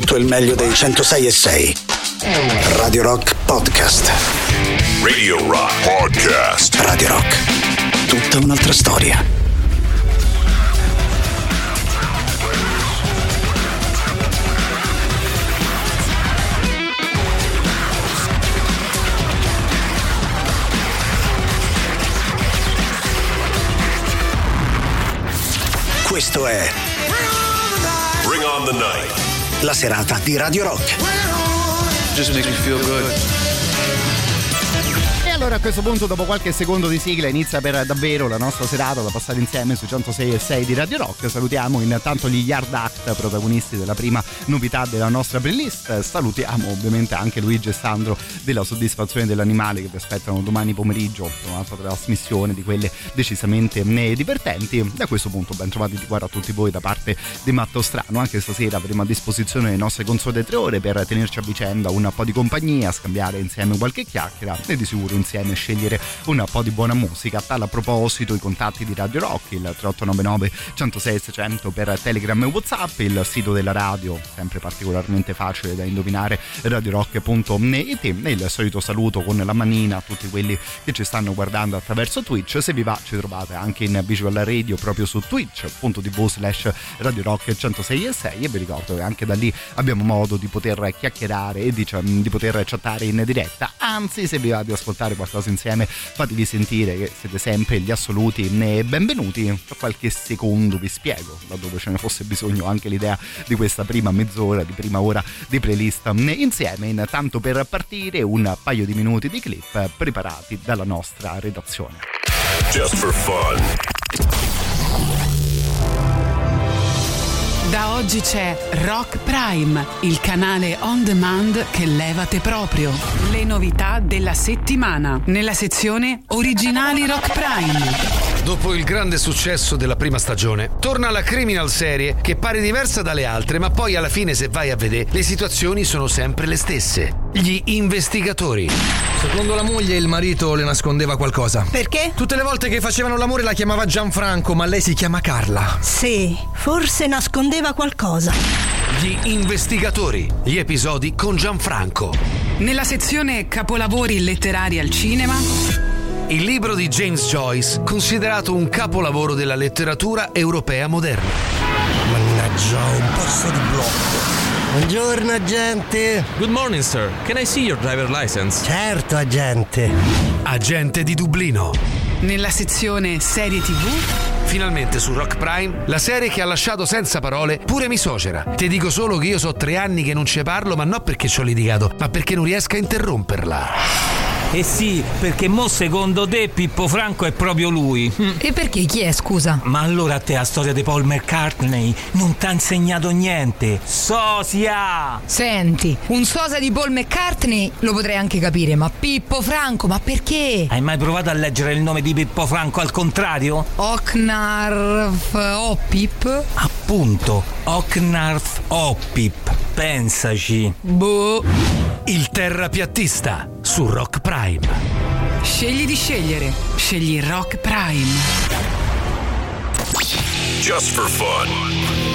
tutto il meglio dei 106 e 6. Radio Rock Podcast. Radio Rock Podcast. Radio Rock. Tutta un'altra storia. Questo è Bring on the night. La serata di Radio Rock. Allora a questo punto, dopo qualche secondo di sigla, inizia per davvero la nostra serata da passare insieme su 106 e 6 di Radio Rock. Salutiamo intanto gli Yard Act, protagonisti della prima novità della nostra playlist. Salutiamo ovviamente anche Luigi e Sandro della soddisfazione dell'animale che vi aspettano domani pomeriggio per un'altra trasmissione di quelle decisamente eh, divertenti. Da questo punto, ben trovati di guarda a tutti voi da parte di Matto Strano. Anche stasera avremo a disposizione le nostre consuete tre ore per tenerci a vicenda un po' di compagnia, scambiare insieme qualche chiacchiera e di sicuro insieme scegliere un po' di buona musica. A tal proposito i contatti di Radio Rock, il 3899 106 600 per Telegram e Whatsapp, il sito della radio, sempre particolarmente facile da indovinare, radiorock.it e il solito saluto con la manina a tutti quelli che ci stanno guardando attraverso Twitch. Se vi va ci trovate anche in visual radio proprio su twitch.tv slash Radio Rock 106 e 6 e vi ricordo che anche da lì abbiamo modo di poter chiacchierare e di, di poter chattare in diretta. Anzi, se vi va di ascoltare qualcosa insieme, fatevi sentire che siete sempre gli assoluti e benvenuti. Tra qualche secondo vi spiego, laddove ce ne fosse bisogno, anche l'idea di questa prima mezz'ora, di prima ora di playlist insieme. Intanto per partire un paio di minuti di clip preparati dalla nostra redazione. Just for fun. Da oggi c'è Rock Prime, il canale on demand che levate proprio. Le novità della settimana nella sezione Originali Rock Prime. Dopo il grande successo della prima stagione, torna la criminal serie che pare diversa dalle altre, ma poi alla fine se vai a vedere le situazioni sono sempre le stesse. Gli investigatori. Secondo la moglie il marito le nascondeva qualcosa. Perché? Tutte le volte che facevano l'amore la chiamava Gianfranco, ma lei si chiama Carla. Sì, forse nascondeva qualcosa. Gli investigatori. Gli episodi con Gianfranco. Nella sezione Capolavori letterari al cinema. Il libro di James Joyce, considerato un capolavoro della letteratura europea moderna. Mannaggia, un passo di blocco. Buongiorno, agente. Good morning, sir. Can I see your driver license? Certo, agente. Agente di Dublino. Nella sezione Serie TV. Finalmente su Rock Prime, la serie che ha lasciato senza parole pure mi socera. Ti dico solo che io so tre anni che non ci parlo, ma non perché ci ho litigato, ma perché non riesco a interromperla. Eh sì, perché mo secondo te Pippo Franco è proprio lui. E perché chi è, scusa? Ma allora a te la storia di Paul McCartney non ti ha insegnato niente. Sosia! Senti, un sosa di Paul McCartney lo potrei anche capire, ma Pippo Franco, ma perché? Hai mai provato a leggere il nome di Pippo Franco al contrario? Oknarf Oppip? Appunto, Oknarf Oppip. Pensaci. Boh. Il terrapiattista su Rock Prime. Scegli di scegliere. Scegli Rock Prime. Just for fun.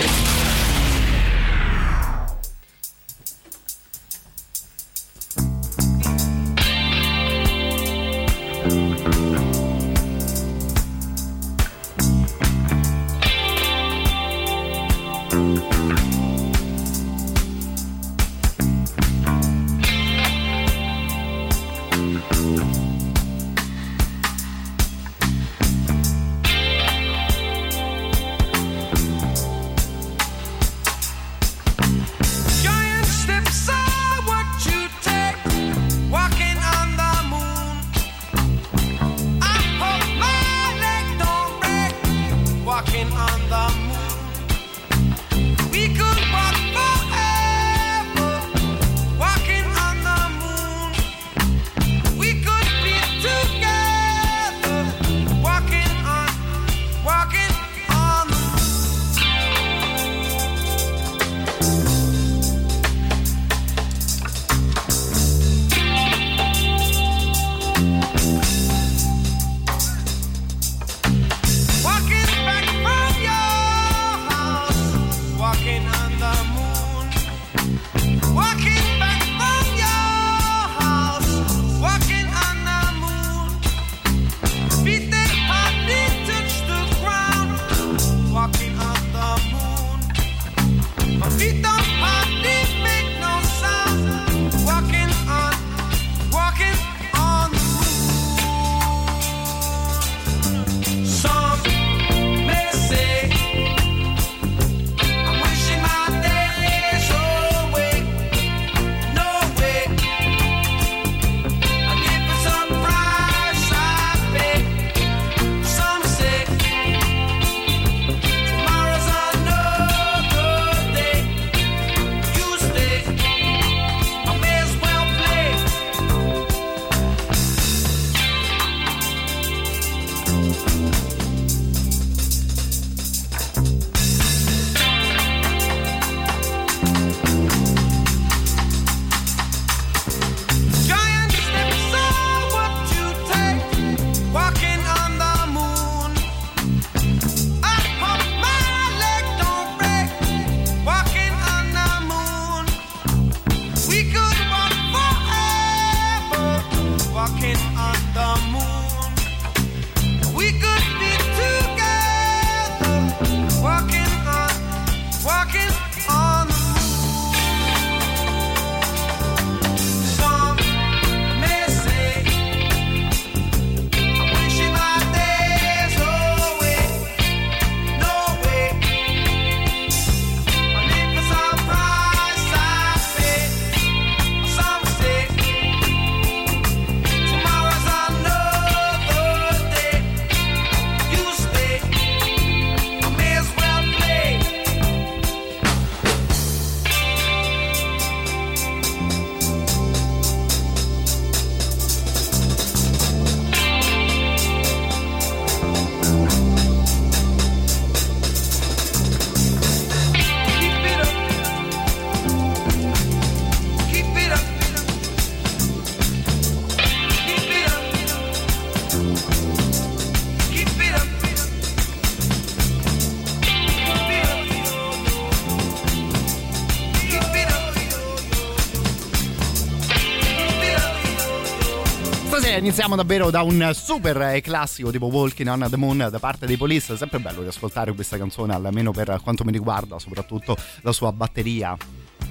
Iniziamo davvero da un super classico tipo Walking on the Moon da parte dei Police. Sempre bello riascoltare questa canzone, almeno per quanto mi riguarda, soprattutto la sua batteria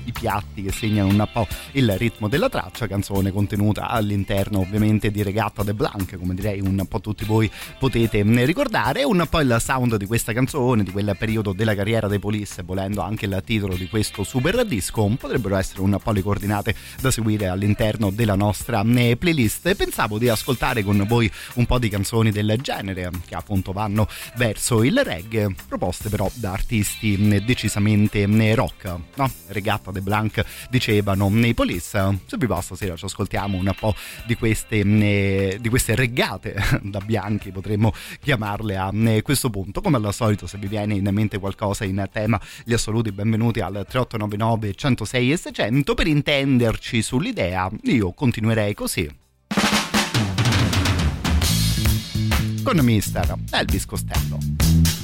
i piatti che segnano un po' il ritmo della traccia, canzone contenuta all'interno ovviamente di Regatta de Blanc, come direi un po' tutti voi potete ricordare, un po' il sound di questa canzone, di quel periodo della carriera dei Police, volendo anche il titolo di questo super disco, potrebbero essere un po' le coordinate da seguire all'interno della nostra eh, playlist. Pensavo di ascoltare con voi un po' di canzoni del genere, che appunto vanno verso il reggae, proposte però da artisti eh, decisamente rock, no? Regatta De Blanc dicevano nei Police. Se vi va stasera ci ascoltiamo un po' di queste, eh, di queste reggate da bianchi, potremmo chiamarle a eh, questo punto. Come al solito, se vi viene in mente qualcosa in tema, gli assoluti benvenuti al 3899 106 e 600 per intenderci sull'idea. Io continuerei così. Con Mister Elvis Costello.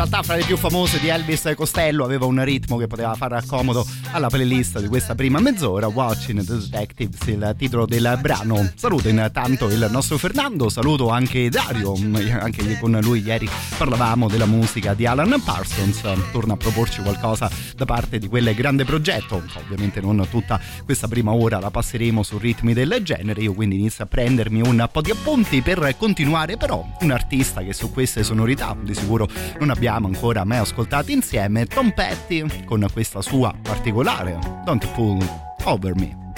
Realtà fra le più famose di Elvis Costello aveva un ritmo che poteva far comodo alla playlist di questa prima mezz'ora, Watching the Detectives, il titolo del brano. Saluto intanto il nostro Fernando, saluto anche Dario, anche con lui ieri parlavamo della musica di Alan Parsons, torna a proporci qualcosa da parte di quel grande progetto, ovviamente non tutta questa prima ora la passeremo su ritmi del genere, io quindi inizio a prendermi un po' di appunti per continuare però un artista che su queste sonorità di sicuro non abbiamo ancora mai ascoltato insieme, Tom Petty con questa sua particolare Don't Pull Over Me.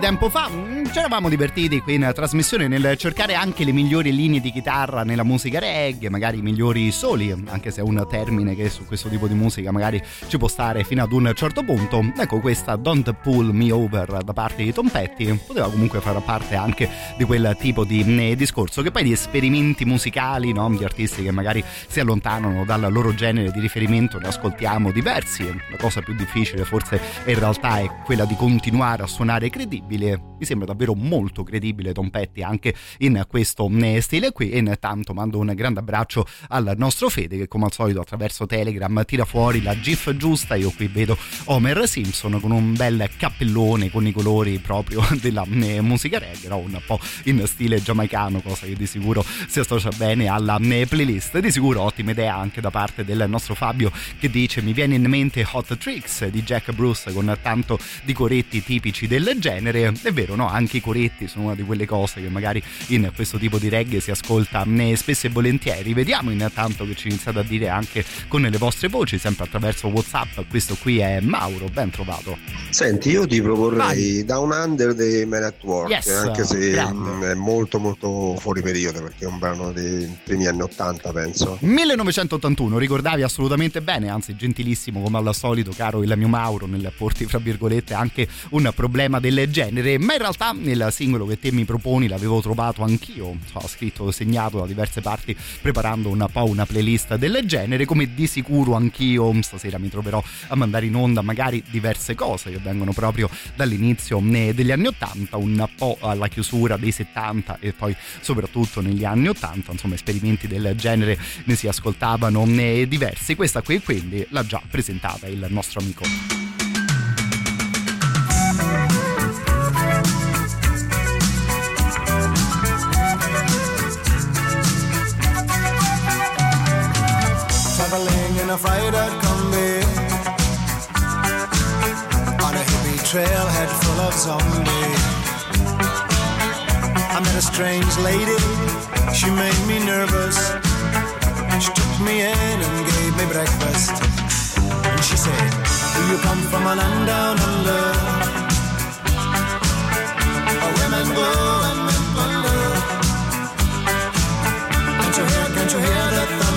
Tempo fa ci eravamo divertiti qui in trasmissione nel cercare anche le migliori linee di chitarra nella musica reggae, magari i migliori soli, anche se è un termine che su questo tipo di musica magari ci può stare fino ad un certo punto. Ecco questa Don't Pull Me Over da parte di Tom Petty poteva comunque far parte anche di quel tipo di mm, discorso che poi di esperimenti musicali, no? di artisti che magari si allontanano dal loro genere di riferimento, ne ascoltiamo diversi. La cosa più difficile forse in realtà è quella di continuare a suonare credibile. Mi sembra davvero molto credibile Tom Petty anche in questo eh, stile qui. E intanto mando un grande abbraccio al nostro Fede che come al solito attraverso Telegram tira fuori la gif giusta. Io qui vedo Homer Simpson con un bel cappellone con i colori proprio della eh, musica reggae un po' in stile giamaicano cosa che di sicuro si associa bene alla eh, playlist. Di sicuro ottima idea anche da parte del nostro Fabio che dice mi viene in mente Hot Tricks di Jack Bruce con tanto di coretti tipici del genere. È vero no? Anche i coretti sono una di quelle cose che magari in questo tipo di reggae si ascolta eh, spesso e volentieri. Vediamo intanto che ci iniziate a dire anche con le vostre voci sempre attraverso Whatsapp. Questo qui è Mauro ben trovato. Senti, io ti proporrei Down Under dei Men at Work, Yes, anche se grande. mm, è molto molto fuori periodo perché è un brano dei primi anni 80 penso. 1981, ricordavi assolutamente bene, anzi gentilissimo come al solito caro il mio Mauro nel porti fra virgolette anche un problema del genere, ma in realtà nel singolo che te mi proponi l'avevo trovato anch'io, ho scritto segnato da diverse parti preparando un po' una playlist del genere, come di sicuro anch'io stasera mi troverò a mandare in onda magari diverse cose che vengono proprio dall'inizio eh, degli anni 80, un po' alla chiusura dei 70 e poi soprattutto negli anni 80, insomma esperimenti del genere ne si ascoltavano eh, diversi. Questa qui quindi l'ha già presentata il nostro amico. In a freighter combi On a hippie trailhead full of zombies. I met a strange lady, she made me nervous. She took me in and gave me breakfast. And she said, do you come from a land down under? Where women go and men plunder Can't you hear, can't you hear the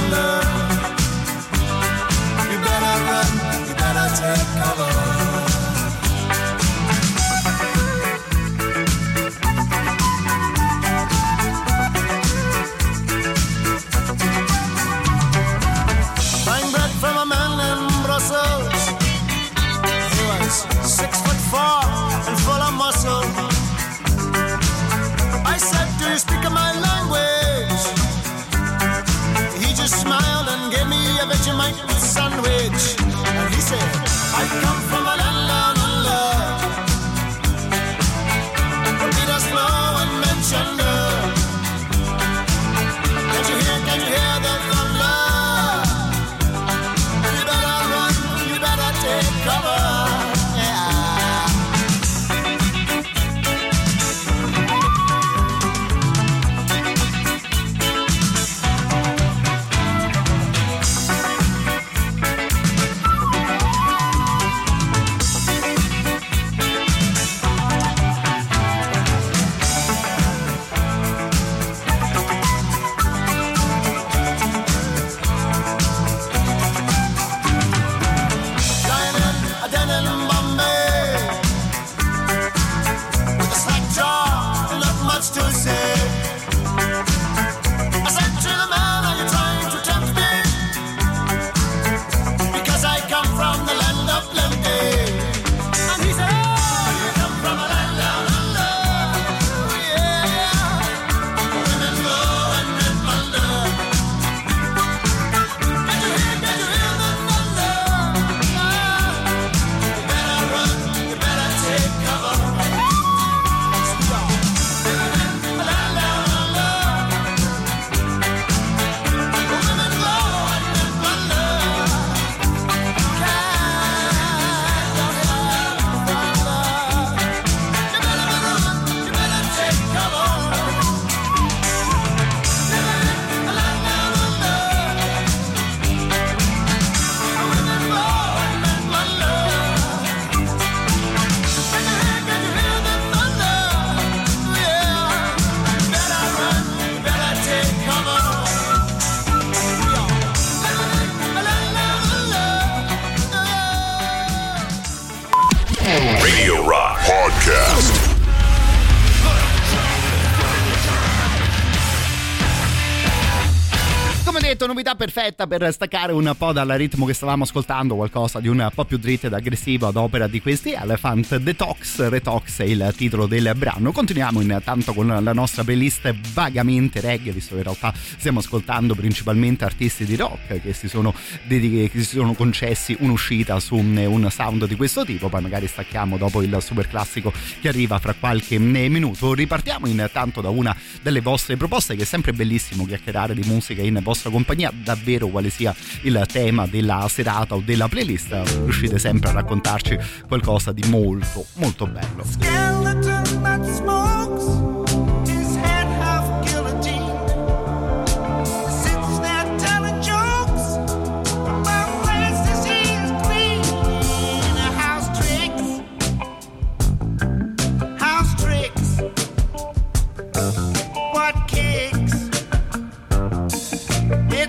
perfetta per staccare un po' dal ritmo che stavamo ascoltando, qualcosa di un po' più dritto ed aggressivo ad opera di questi Elephant Detox. Retox è il titolo del brano. Continuiamo intanto con la nostra playlist vagamente reggae, visto che in realtà stiamo ascoltando principalmente artisti di rock che si sono, dedichi- che si sono concessi un'uscita su un, un sound di questo tipo. Poi magari stacchiamo dopo il super classico che arriva fra qualche minuto. Ripartiamo intanto da una delle vostre proposte che è sempre bellissimo chiacchierare di musica in vostra compagnia, davvero quale sia il tema della serata o della playlist, riuscite sempre a raccontarci qualcosa di molto molto bello.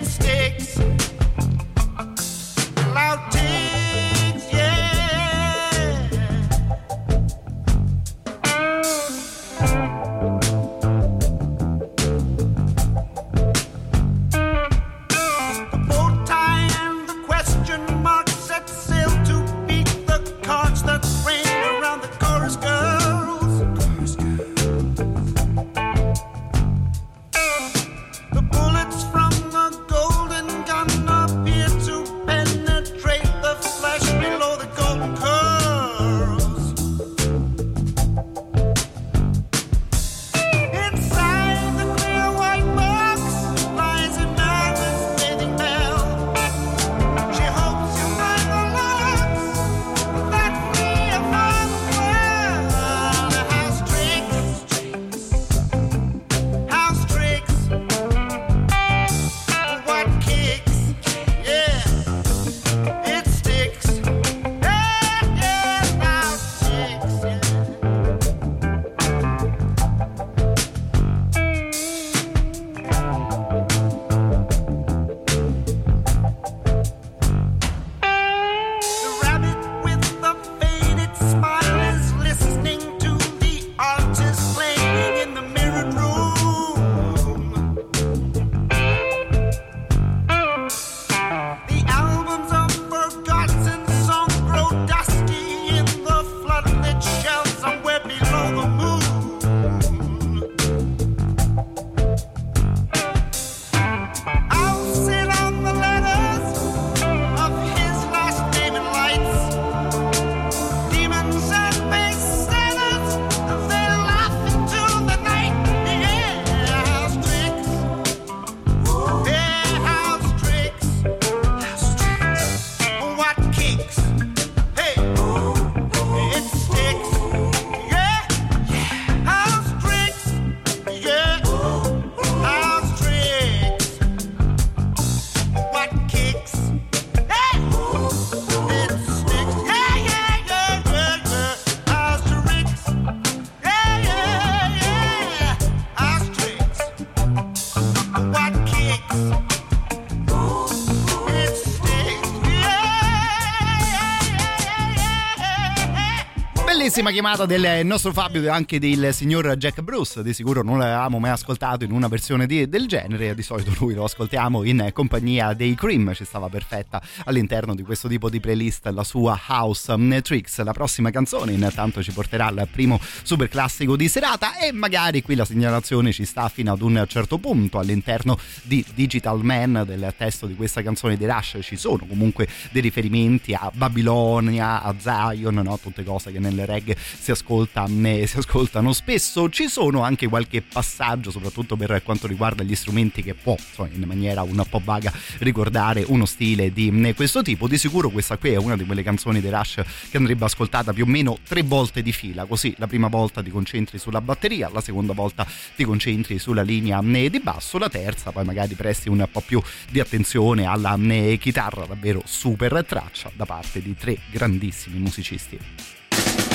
Sticks. Bellissima chiamata del nostro Fabio e anche del signor Jack Bruce, di sicuro non l'avevamo mai ascoltato in una versione di- del genere, di solito lui lo ascoltiamo in compagnia dei Cream, ci stava perfetta all'interno di questo tipo di playlist la sua House Tricks, la prossima canzone intanto ci porterà al primo super classico di serata e magari qui la segnalazione ci sta fino ad un certo punto. All'interno di Digital Man del testo di questa canzone di Rush ci sono comunque dei riferimenti a Babilonia, a Zion, no? tutte cose che nelle reggae si, ascolta, eh, si ascoltano spesso. Ci sono anche qualche passaggio, soprattutto per quanto riguarda gli strumenti, che può insomma, in maniera un po' vaga ricordare uno stile di questo tipo. Di sicuro questa qui è una di quelle canzoni di Rush che andrebbe ascoltata più o meno tre volte di fila. Così la prima volta ti concentri sulla batteria, la seconda volta ti concentri sulla linea di basso, la terza poi magari presti un po' più di attenzione alla chitarra, davvero super traccia da parte di tre grandissimi musicisti.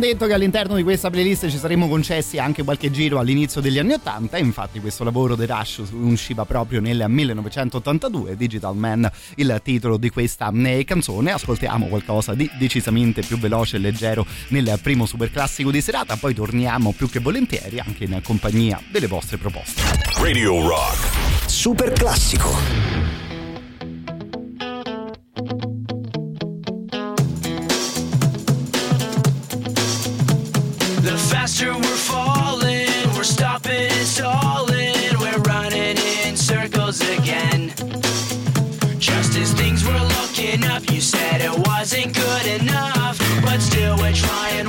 Detto che all'interno di questa playlist ci saremmo concessi anche qualche giro all'inizio degli anni 80 e infatti questo lavoro di Rush usciva proprio nel 1982, Digital Man il titolo di questa eh, canzone. Ascoltiamo qualcosa di decisamente più veloce e leggero nel primo super classico di serata, poi torniamo più che volentieri anche in compagnia delle vostre proposte. Radio Rock. Super classico. Faster we're falling, we're stopping and stalling. We're running in circles again. Just as things were looking up, you said it wasn't good enough. But still, we're trying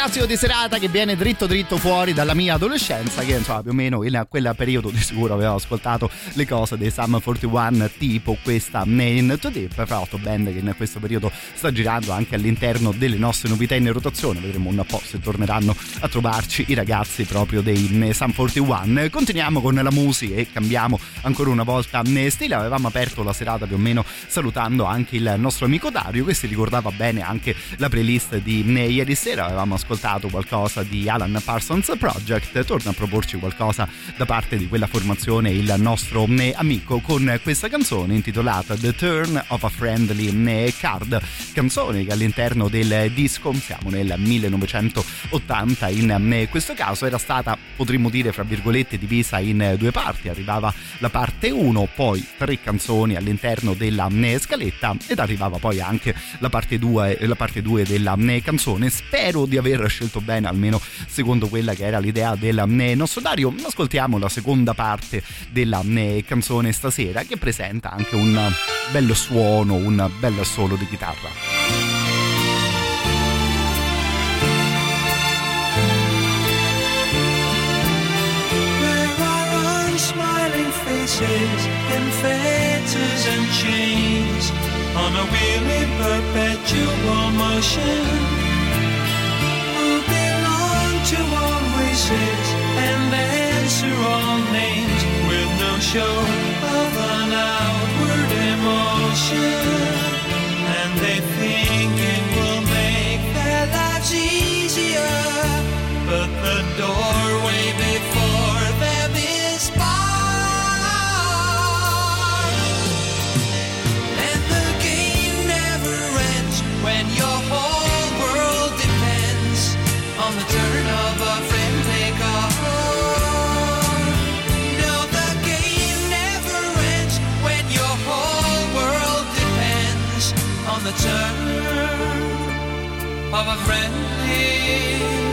Classico di serata che viene dritto dritto fuori dalla mia adolescenza, che insomma più o meno in quel periodo di sicuro avevo ascoltato le cose dei Sum 41 tipo questa in To Deep, fra l'altro band che in questo periodo sta girando anche all'interno delle nostre novità in rotazione, vedremo un po' se torneranno a trovarci i ragazzi proprio dei Sum 41. Continuiamo con la musica e cambiamo ancora una volta stile, avevamo aperto la serata più o meno salutando anche il nostro amico Dario che si ricordava bene anche la playlist di ieri sera. Avevamo ascoltato qualcosa di Alan Parsons Project, torna a proporci qualcosa da parte di quella formazione il nostro eh, amico con questa canzone intitolata The Turn of a Friendly eh, Card, canzone che all'interno del disco, siamo nel 1980 in eh, questo caso, era stata potremmo dire fra virgolette divisa in due parti, arrivava la parte 1, poi tre canzoni all'interno della scaletta ed arrivava poi anche la parte 2 la parte 2 della canzone, spero di aver aver scelto bene almeno secondo quella che era l'idea del eh, nostro Dario ascoltiamo la seconda parte della eh, canzone stasera che presenta anche un bel suono un bel solo di chitarra faces and and chains on a weary perpetual motion. To all races and answer all names with no show of an outward emotion. And they think it will make their lives easier, but the doorway of a friendly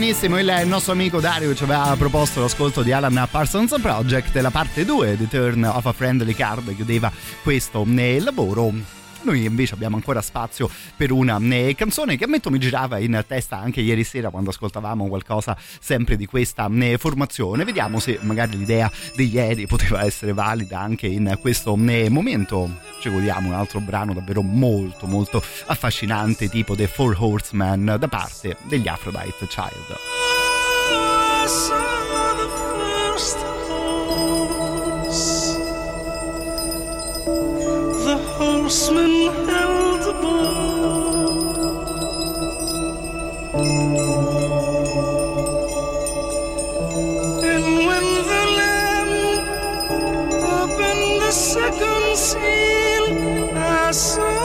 benissimo il nostro amico Dario ci aveva proposto l'ascolto di Alan Parsons Project, la parte 2 di Turn of a Friendly Card chiudeva questo eh, lavoro. Noi invece abbiamo ancora spazio per una eh, canzone che ammetto mi girava in testa anche ieri sera quando ascoltavamo qualcosa sempre di questa eh, formazione. Vediamo se magari l'idea di ieri poteva essere valida anche in questo eh, momento. Ci godiamo un altro brano davvero molto molto affascinante tipo The Four Horsemen da parte degli Aphrodite Child. Held the. And when the lamb opened the second seal, I saw,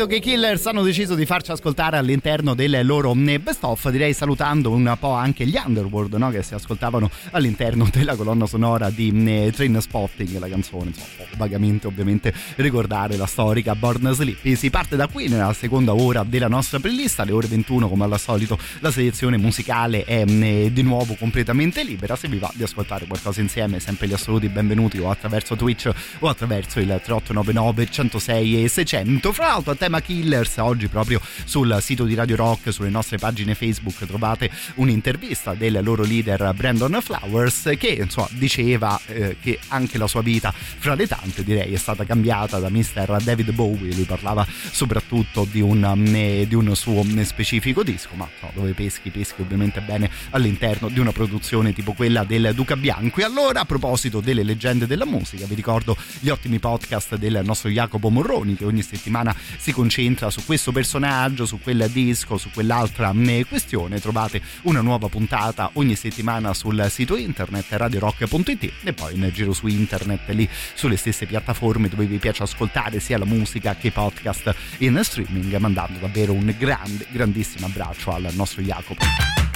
è l'inedito che i Killers hanno deciso di farci ascoltare all'interno del loro eh, best of, direi salutando un po' anche gli Underworld no? che si ascoltavano all'interno della colonna sonora di eh, Train Spotting, la canzone, insomma, vagamente ovviamente ricordare la storica Born Sleepy. Si parte da qui nella seconda ora della nostra playlist, alle ore 21 come al solito la selezione musicale è eh, di nuovo completamente libera, se vi va di ascoltare qualcosa insieme sempre gli assoluti benvenuti o attraverso Twitch o attraverso il 3899 106 e 600 fra l'altro a tema Killers oggi proprio sul sito di Radio Rock sulle nostre pagine Facebook trovate un'intervista del loro leader Brandon Flowers che insomma diceva eh, che anche la sua vita fra le tante direi è stata cambiata da Mr. David Bowie lui parlava soprattutto di un, mm, di un suo specifico disco ma no, dove peschi peschi ovviamente bene all'interno di una produzione tipo quella del Duca Bianco e allora a proposito delle leggende della musica vi ricordo gli ottimi podcast del nostro Jacopo Morroni che ogni settimana si concentra su questo personaggio, su quel disco, su quell'altra questione. Trovate una nuova puntata ogni settimana sul sito internet radiorock.it e poi in giro su internet lì sulle stesse piattaforme dove vi piace ascoltare sia la musica che i podcast in streaming mandando davvero un grande grandissimo abbraccio al nostro Jacopo.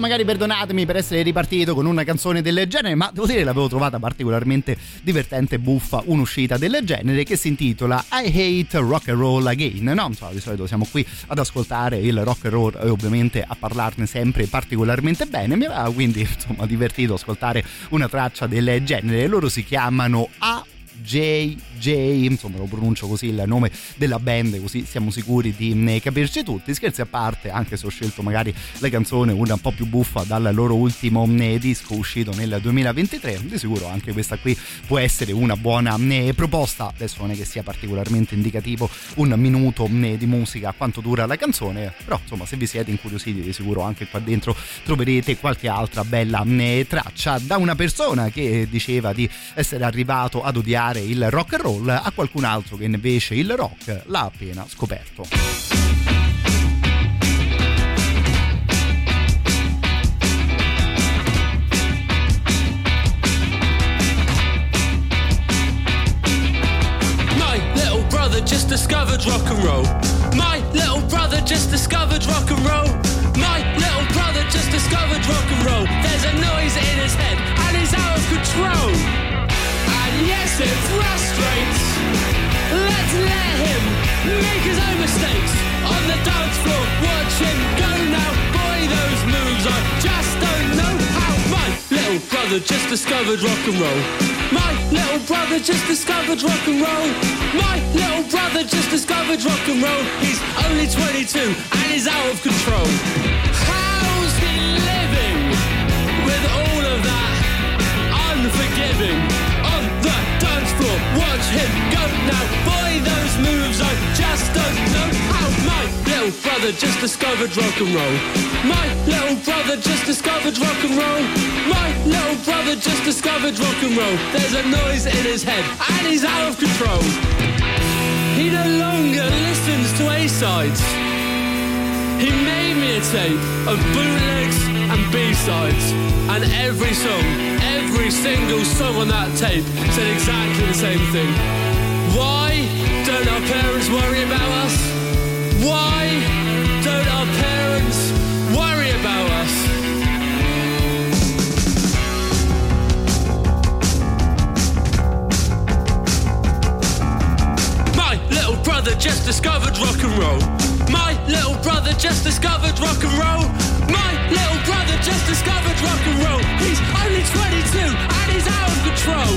Magari perdonatemi per essere ripartito con una canzone del genere, ma devo dire l'avevo trovata particolarmente divertente e buffa un'uscita del genere che si intitola I Hate Rock and Roll Again. No, insomma, di solito siamo qui ad ascoltare il rock and roll e ovviamente a parlarne sempre particolarmente bene. Mi aveva quindi insomma divertito ascoltare una traccia del genere. Loro si chiamano A JJ, insomma lo pronuncio così il nome della band, così siamo sicuri di mm, capirci tutti. Scherzi a parte, anche se ho scelto magari la canzone una un po' più buffa dal loro ultimo mm, disco uscito nel 2023, di sicuro anche questa qui può essere una buona mm, proposta. Adesso non è che sia particolarmente indicativo un minuto di musica quanto dura la canzone, però insomma se vi siete incuriositi di sicuro anche qua dentro troverete qualche altra bella traccia da una persona che diceva di essere arrivato ad odiare il rock and roll a qualcun altro che invece il rock l'ha appena scoperto. Just discovered rock and roll. My little brother just discovered rock and roll. My little brother just discovered rock and roll. There's a noise in his head and he's out of control. It frustrates. Let's let him make his own mistakes on the dance floor. Watch him go now. Boy, those moves I just don't know how. My little brother just discovered rock and roll. My little brother just discovered rock and roll. My little brother just discovered rock and roll. He's only 22 and he's out of control. How's he living with all of that unforgiving? The watch him go now. Boy, those moves I just don't know how. My little brother just discovered rock and roll. My little brother just discovered rock and roll. My little brother just discovered rock and roll. There's a noise in his head and he's out of control. He no longer listens to A-sides. He made me a tape of bootlegs and B-sides. And every song, every single song on that tape said exactly the same thing. Why don't our parents worry about us? Why brother just discovered rock and roll. My little brother just discovered rock and roll. My little brother just discovered rock and roll. He's only 22 and he's out of control.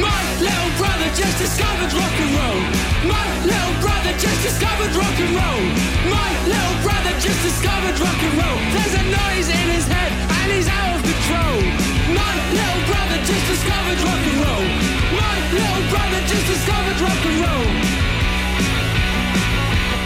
My little brother just discovered rock and roll. My little brother just discovered rock and roll. My little brother just discovered rock and roll. There's a noise in his head and he's out of control. My little brother just discovered rock and roll. My little brother just discovered rock and roll.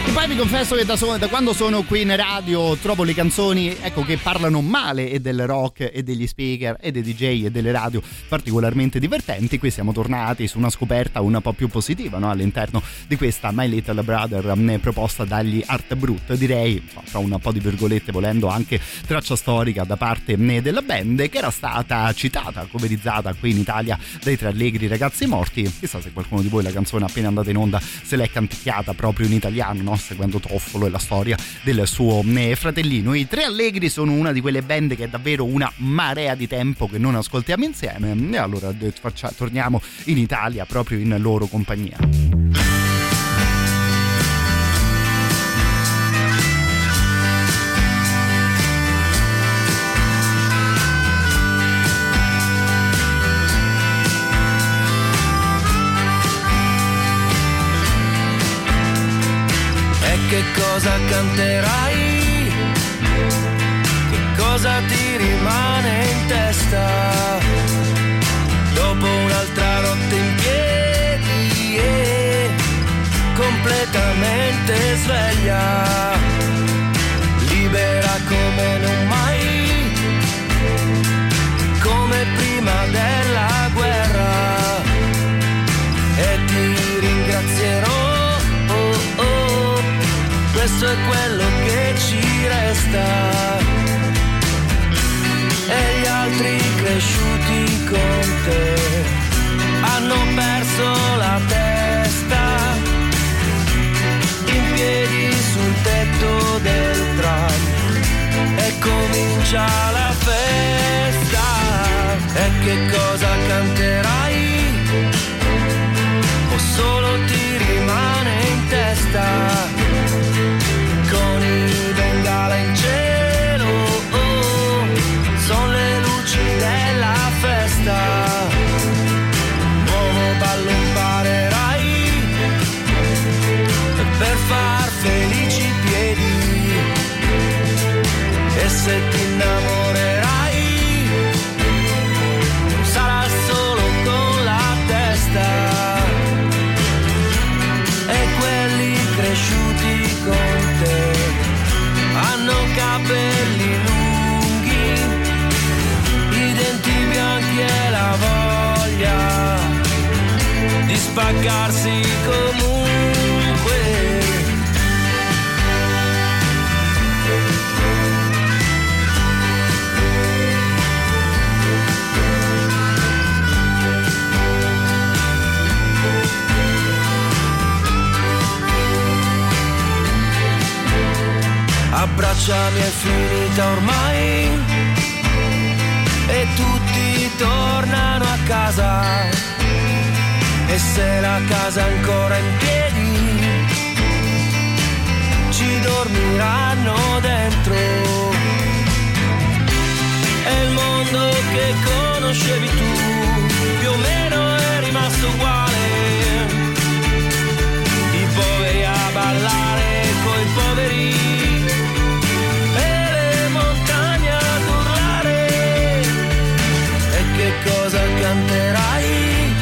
E poi vi confesso che da, so- da quando sono qui in radio trovo le canzoni ecco, che parlano male e del rock e degli speaker e dei DJ e delle radio particolarmente divertenti. Qui siamo tornati su una scoperta un po' più positiva no? all'interno di questa My Little Brother um, proposta dagli Art Brut. Direi, tra un po' di virgolette volendo, anche traccia storica da parte um, della band che era stata citata, coverizzata qui in Italia dai tre allegri ragazzi morti. Chissà se qualcuno di voi la canzone appena andata in onda se l'è canticchiata proprio in italiano, no? Seguendo Toffolo e la storia del suo eh, fratellino. I Tre Allegri sono una di quelle band che è davvero una marea di tempo che non ascoltiamo insieme e allora eh, faccia, torniamo in Italia proprio in loro compagnia. Cosa canterai? Che cosa ti rimane in testa? Dopo un'altra notte in piedi e completamente sveglia, quello che ci resta. E gli altri cresciuti con te hanno perso la testa. In piedi sul tetto del tram e comincia la festa. E che cosa canterai? o solo ti rimane in testa Abbracciami è finita ormai. E tutti tornano a casa. E se la casa è ancora in piedi ci dormiranno dentro. E il mondo che conoscevi tu più o meno è rimasto uguale. I poveri a ballare coi poveri cosa canterai?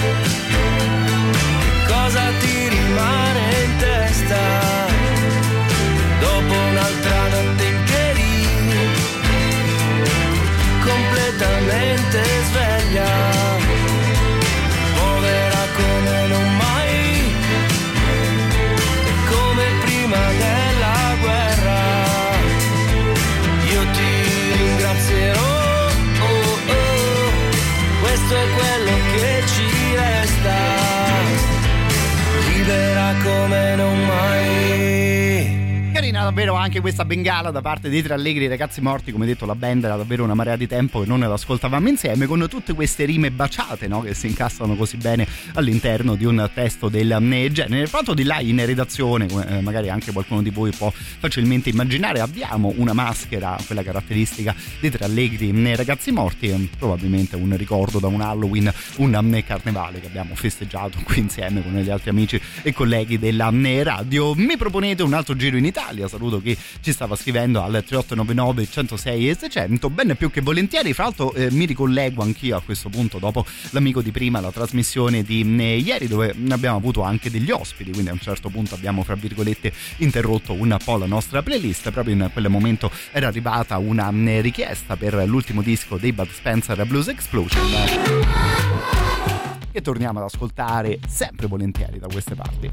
Che cosa ti rimane in testa? Dopo un'altra notte in completamente sveglia come non mai Davvero anche questa bengala da parte dei tre allegri ragazzi morti, come detto la band era davvero una marea di tempo che non ne ascoltavamo insieme con tutte queste rime baciate no? che si incastrano così bene all'interno di un testo del eh, genere. Fatto di là in redazione, come eh, magari anche qualcuno di voi può facilmente immaginare, abbiamo una maschera, quella caratteristica dei tre allegri eh, ragazzi morti, probabilmente un ricordo da un Halloween, un eh, carnevale che abbiamo festeggiato qui insieme con gli altri amici e colleghi della eh, radio. Mi proponete un altro giro in Italia, saluto chi ci stava scrivendo al 3899 106 e 600 bene più che volentieri fra l'altro eh, mi ricollego anch'io a questo punto dopo l'amico di prima la trasmissione di eh, ieri dove abbiamo avuto anche degli ospiti quindi a un certo punto abbiamo fra virgolette interrotto un po' la nostra playlist. Proprio in quel momento era arrivata una eh, richiesta per l'ultimo disco dei Bud Spencer Blues Explosion. Che torniamo ad ascoltare sempre volentieri da queste parti.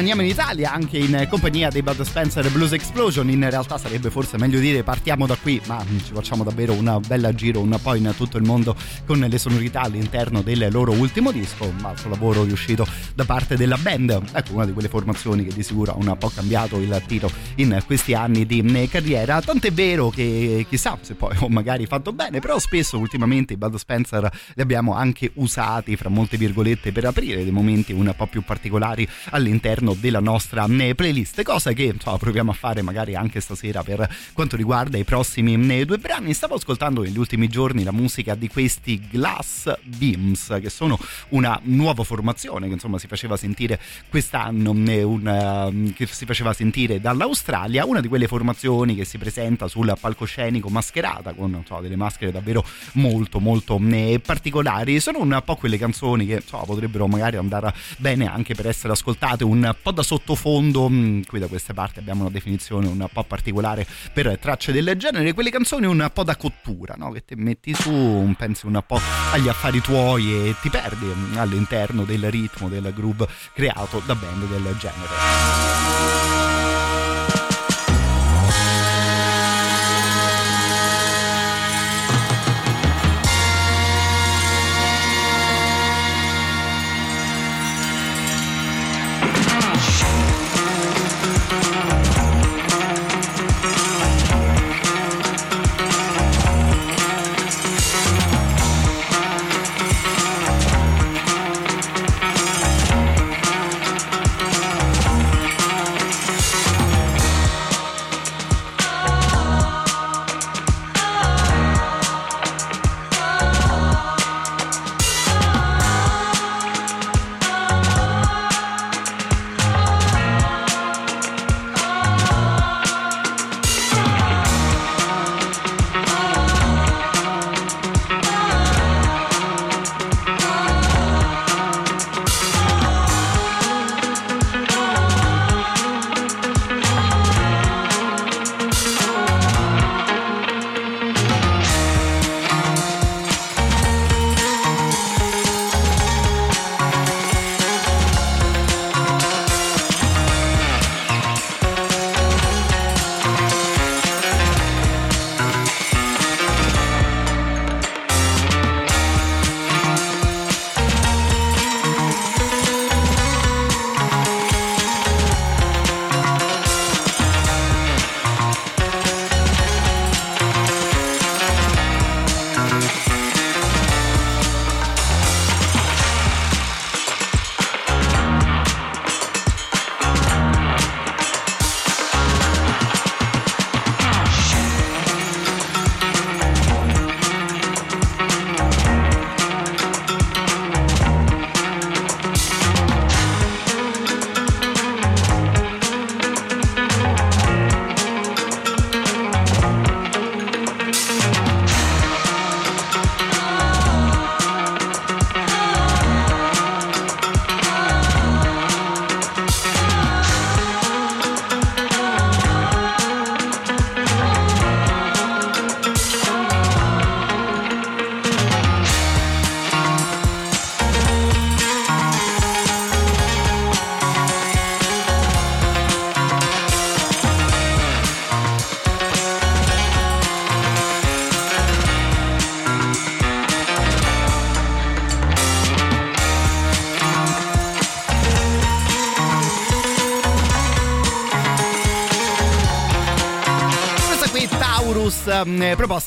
Rimaniamo in Italia anche in compagnia dei Bud Spencer Blues Explosion. In realtà sarebbe forse meglio dire partiamo da qui ma ci facciamo davvero un bel giro un po' in tutto il mondo con le sonorità all'interno del loro ultimo disco un altro lavoro riuscito da parte della band. Ecco una di quelle formazioni che di sicuro ha un po' cambiato il tiro in questi anni di carriera. Tant'è vero che chissà se poi ho magari fatto bene però spesso ultimamente i Bud Spencer li abbiamo anche usati fra molte virgolette per aprire dei momenti un po' più particolari all'interno della nostra eh, playlist, cosa che insomma, proviamo a fare magari anche stasera per quanto riguarda i prossimi eh, due brani. Stavo ascoltando negli ultimi giorni la musica di questi Glass Beams, che sono una nuova formazione che insomma si faceva sentire quest'anno, eh, un, che si faceva sentire dall'Australia, una di quelle formazioni che si presenta sul palcoscenico mascherata con so, delle maschere davvero molto molto eh, particolari. Sono un po' quelle canzoni che so, potrebbero magari andare bene anche per essere ascoltate un po' da sottofondo. mm, Qui da queste parti abbiamo una definizione un po' particolare per tracce del genere. Quelle canzoni un po' da cottura, no? che ti metti su, pensi un po' agli affari tuoi e ti perdi mm, all'interno del ritmo del groove creato da band del genere.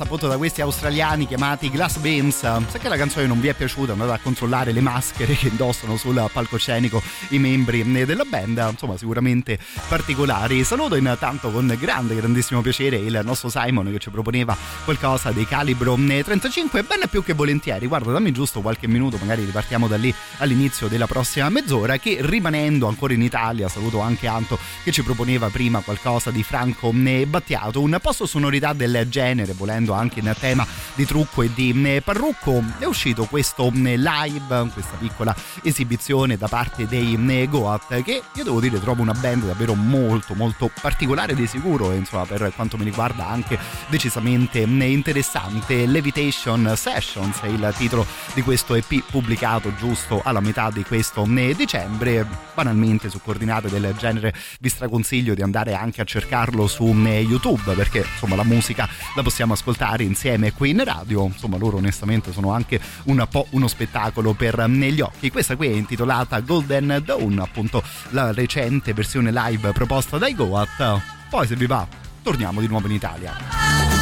Appunto da questi australiani chiamati Glass Beams. Se che la canzone non vi è piaciuta, andate a controllare le maschere che indossano sul palcoscenico i membri eh, della band, insomma, sicuramente particolari. Saluto intanto con grande, grandissimo piacere il nostro Simon che ci proponeva qualcosa dei calibro eh, 35, ben più che volentieri. Guarda, dammi giusto qualche minuto, magari ripartiamo da lì all'inizio della prossima mezz'ora. Che rimanendo ancora in Italia, saluto anche Anto che ci proponeva prima qualcosa di Franco Battiato, un posto sonorità del genere, volendo anche in tema di trucco e di eh, parrucco. È uscito questo eh, live, questa piccola esibizione da parte dei eh, Goat, che io devo dire trovo una band davvero molto molto particolare di sicuro, insomma per quanto mi riguarda anche decisamente interessante. Levitation Sessions è il titolo di questo EP pubblicato giusto alla metà di questo dicembre. Banalmente su coordinate del genere vi straconsiglio di andare anche a cercarlo su eh, YouTube perché insomma la musica la possiamo ascoltare insieme qui in radio. Insomma loro onestamente sono anche un po' uno spettacolo per eh, gli occhi. Questa qui è intitolata Golden Dawn, appunto la recente versione live proposta dai Goat. Poi se vi va torniamo di nuovo in Italia.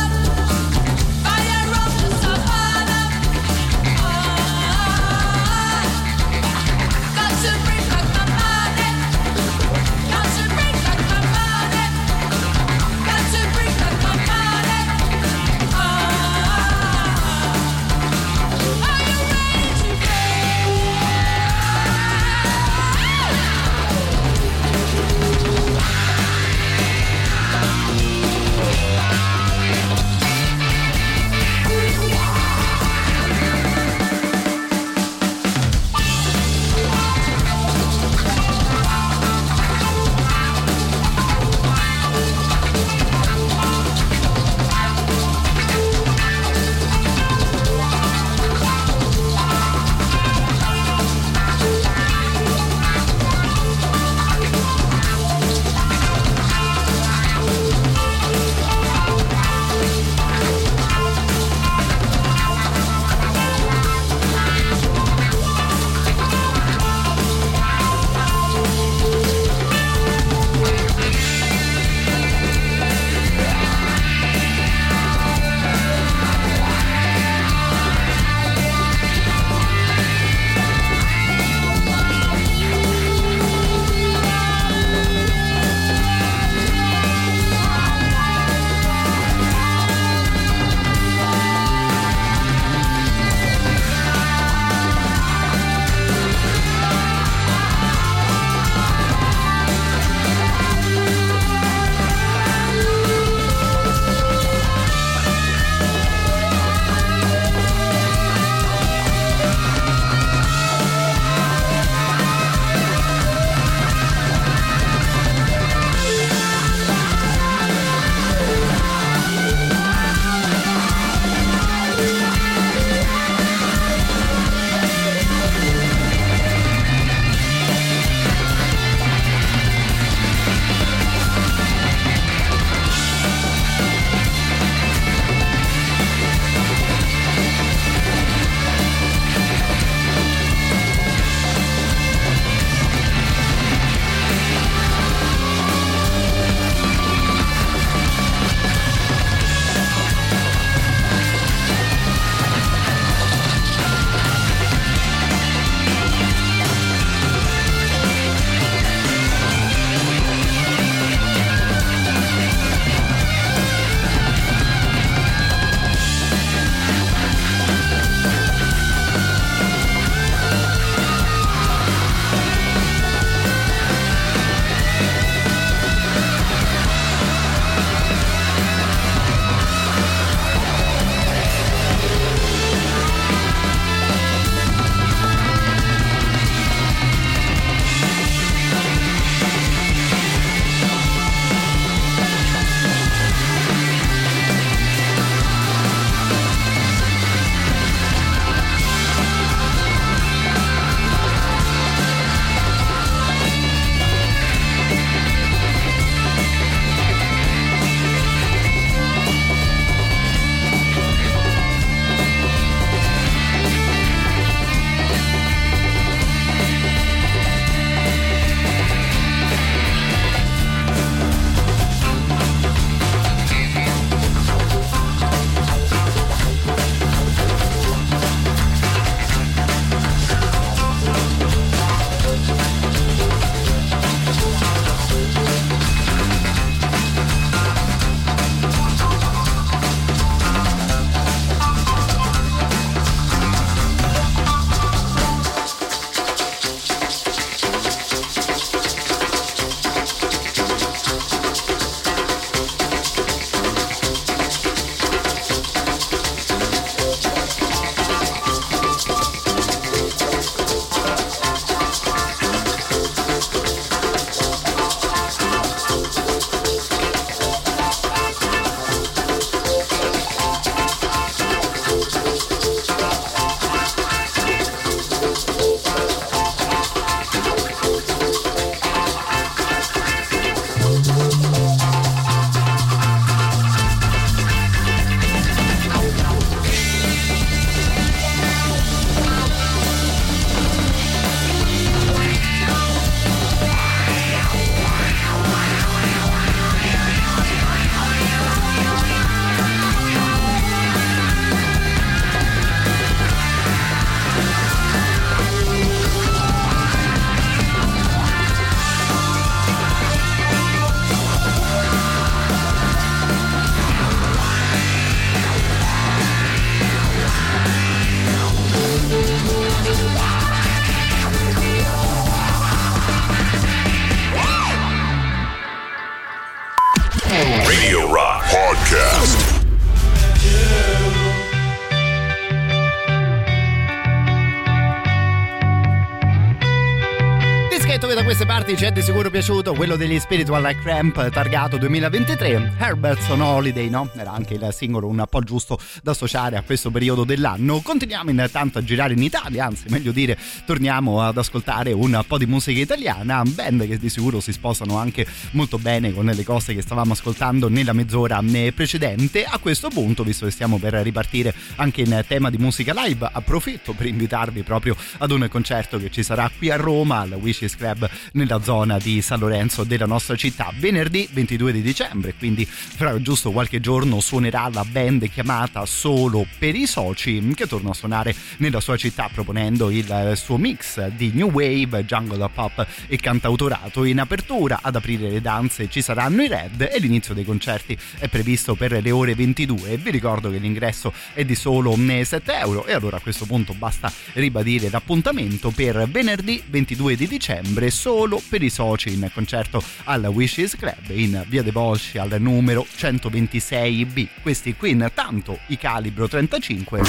Ci è di sicuro piaciuto, quello degli Spiritual Like Cramp targato 2023. Herbert's on Holiday, no? Era anche il singolo un po' giusto da associare a questo periodo dell'anno. Continuiamo intanto a girare in Italia, anzi meglio dire torniamo ad ascoltare un po' di musica italiana, band che di sicuro si sposano anche molto bene con le cose che stavamo ascoltando nella mezz'ora precedente. A questo punto, visto che stiamo per ripartire anche in tema di musica live, approfitto per invitarvi proprio ad un concerto che ci sarà qui a Roma al Wishes Club nella zona di San Lorenzo della nostra città. Venerdì 22 di dicembre quindi fra giusto qualche giorno suonerà la band chiamata Solo per i soci che torna a suonare nella sua città proponendo il suo mix di new wave, jungle pop e cantautorato in apertura. Ad aprire le danze ci saranno i Red e l'inizio dei concerti è previsto per le ore 22 vi ricordo che l'ingresso è di solo 7 euro e allora a questo punto basta ribadire l'appuntamento per venerdì 22 di dicembre solo per i soci in concerto al Wishes Club in via De Volsci al numero 126B. Questi qui intanto i calibro 35,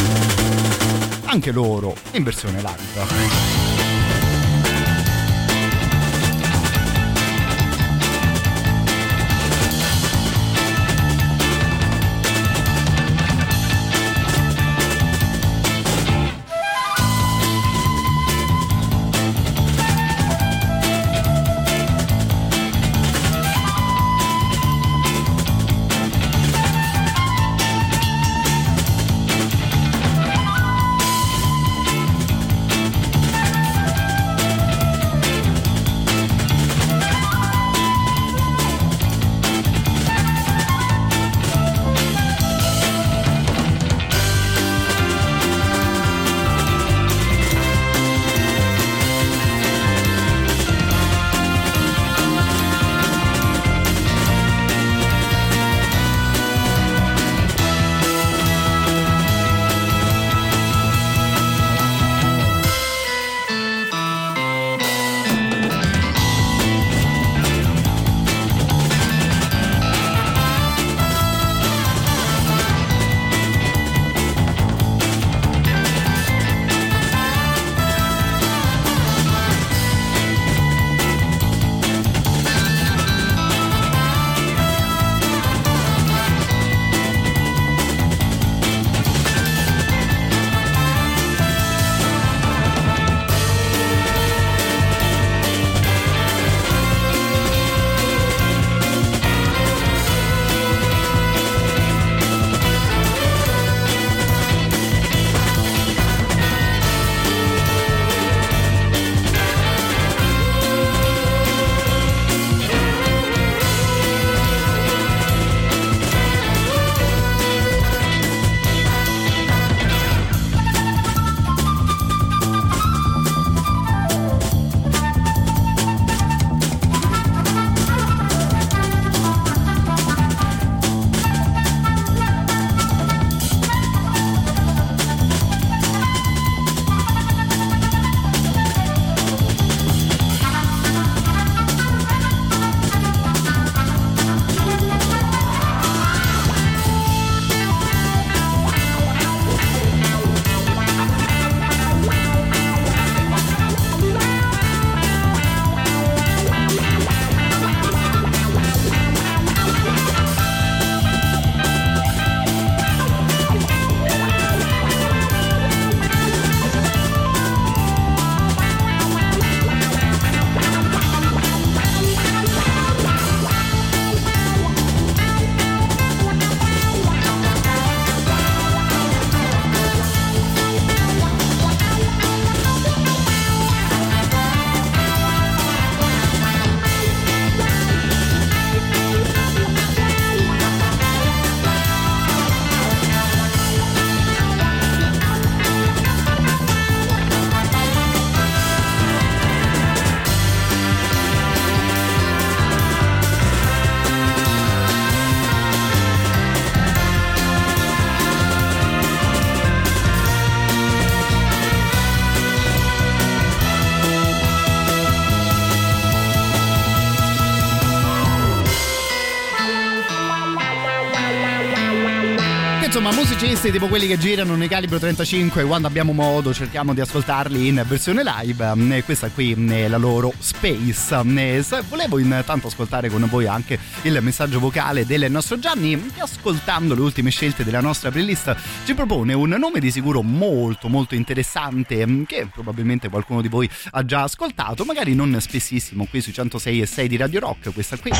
anche loro in versione live. Musicisti tipo quelli che girano nei calibro 35 quando abbiamo modo cerchiamo di ascoltarli in versione live. Questa qui è la loro Space. Volevo intanto ascoltare con voi anche il messaggio vocale del nostro Gianni che ascoltando le ultime scelte della nostra playlist ci propone un nome di sicuro molto molto interessante che probabilmente qualcuno di voi ha già ascoltato magari non spessissimo qui sui 106 e 6 di Radio Rock questa qui.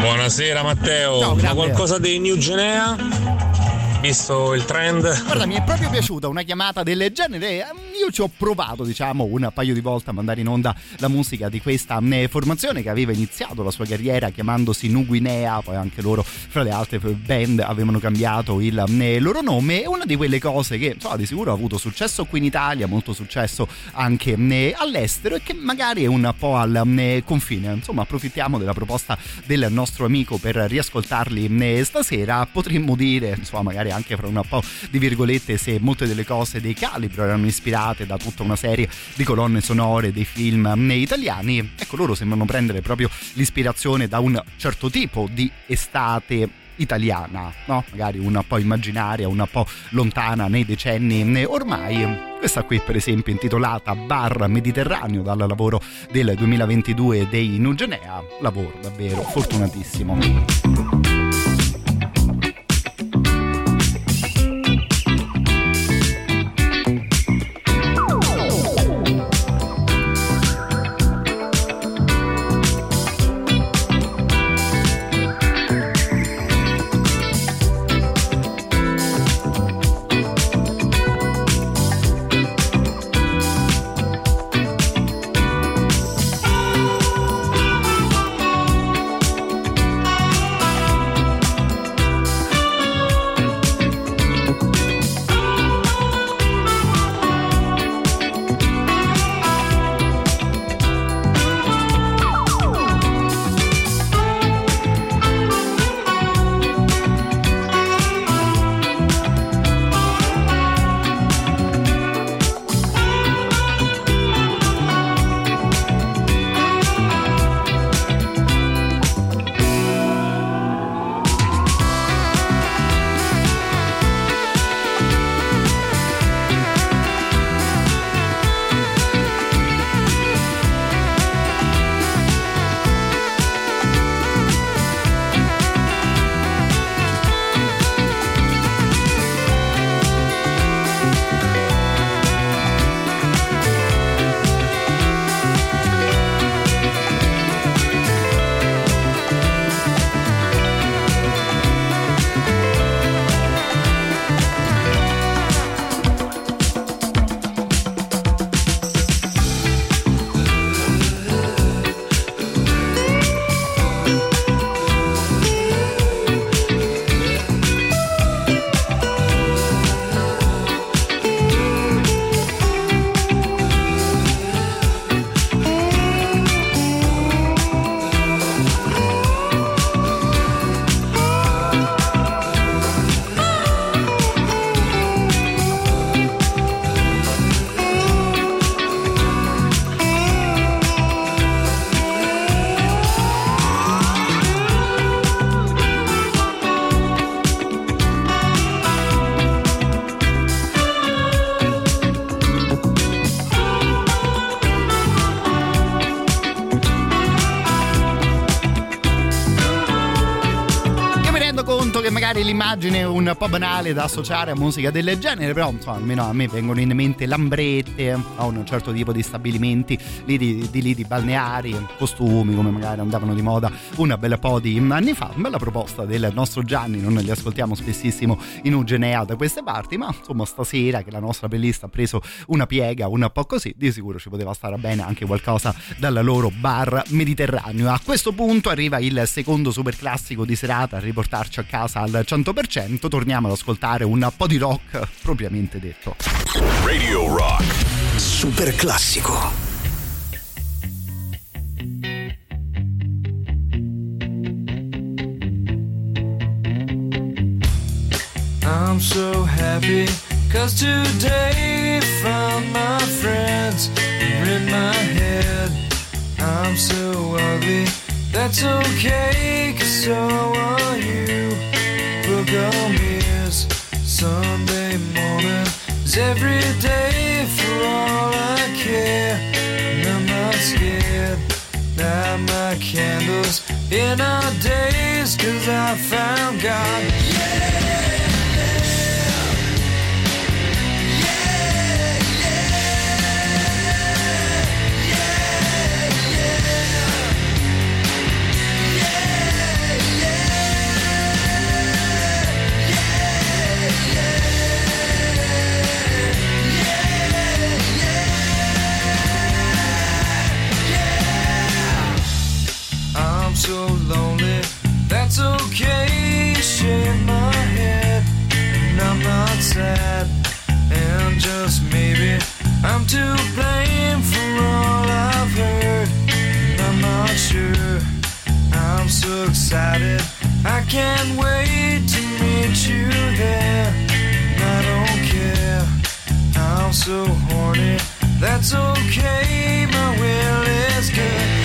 Buonasera Matteo, Ciao, ma qualcosa dei New Genea? Visto il trend? Guarda, mi è proprio piaciuta una chiamata del genere. Io ci ho provato, diciamo, un paio di volte a mandare in onda la musica di questa eh, formazione che aveva iniziato la sua carriera chiamandosi Nuguinea, poi anche loro, fra le altre band, avevano cambiato il eh, loro nome. È una di quelle cose che, insomma, di sicuro ha avuto successo qui in Italia, molto successo anche eh, all'estero e che magari è un po' al eh, confine. Insomma, approfittiamo della proposta del nostro amico per riascoltarli eh, stasera. Potremmo dire, insomma, magari anche fra un po' di virgolette, se molte delle cose dei calibro erano ispirate da tutta una serie di colonne sonore dei film eh, italiani, ecco loro sembrano prendere proprio l'ispirazione da un certo tipo di estate italiana, no? Magari un po' immaginaria, un po' lontana nei decenni ormai. Questa qui per esempio intitolata Bar Mediterraneo dal lavoro del 2022 dei Nugenea, lavoro davvero fortunatissimo. L'immagine un po' banale da associare a musica del genere, però insomma, almeno a me vengono in mente lambrette, a un certo tipo di stabilimenti lì di, di lì di balneari, costumi come magari andavano di moda un bel po' di anni fa. Bella proposta del nostro Gianni, non li ascoltiamo spessissimo in Ugenea da queste parti, ma insomma stasera che la nostra playlist ha preso una piega un po' così, di sicuro ci poteva stare bene anche qualcosa dal loro bar mediterraneo. A questo punto arriva il secondo super classico di serata a riportarci a casa al 100%, torniamo ad ascoltare un po' di rock propriamente detto. Radio Rock. Super classico. I'm so happy cause today found my friends are in my head. I'm so ugly, that's okay cause so are you. welcome is Sunday morning is every day for all I care. And I'm not scared. Light my candles in our days, cause I found God. Yeah! So lonely, that's okay. Shake my head, and I'm not sad. And just maybe I'm to blame for all I've heard. And I'm not sure. I'm so excited, I can't wait to meet you there. And I don't care, I'm so horny. That's okay, my will is good.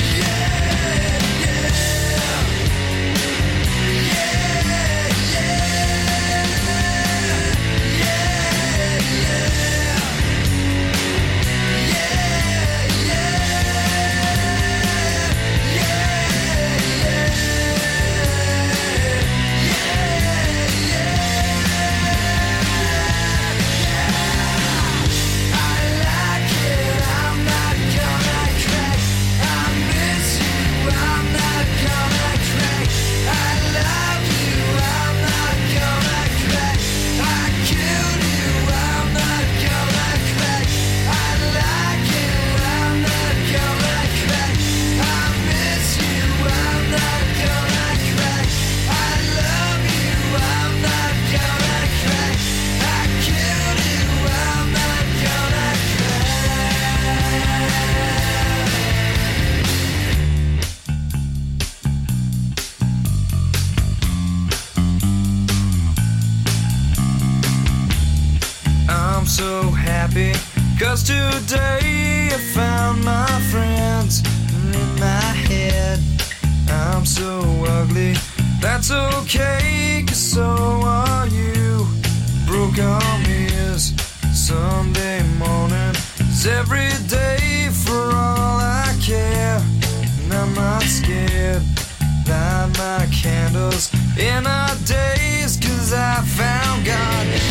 Happy. Cause today I found my friends in my head. I'm so ugly. That's okay Cause so are you. Broke is Sunday morning. It's every day for all I care And I'm not scared. Light my candles in our days Cause I found God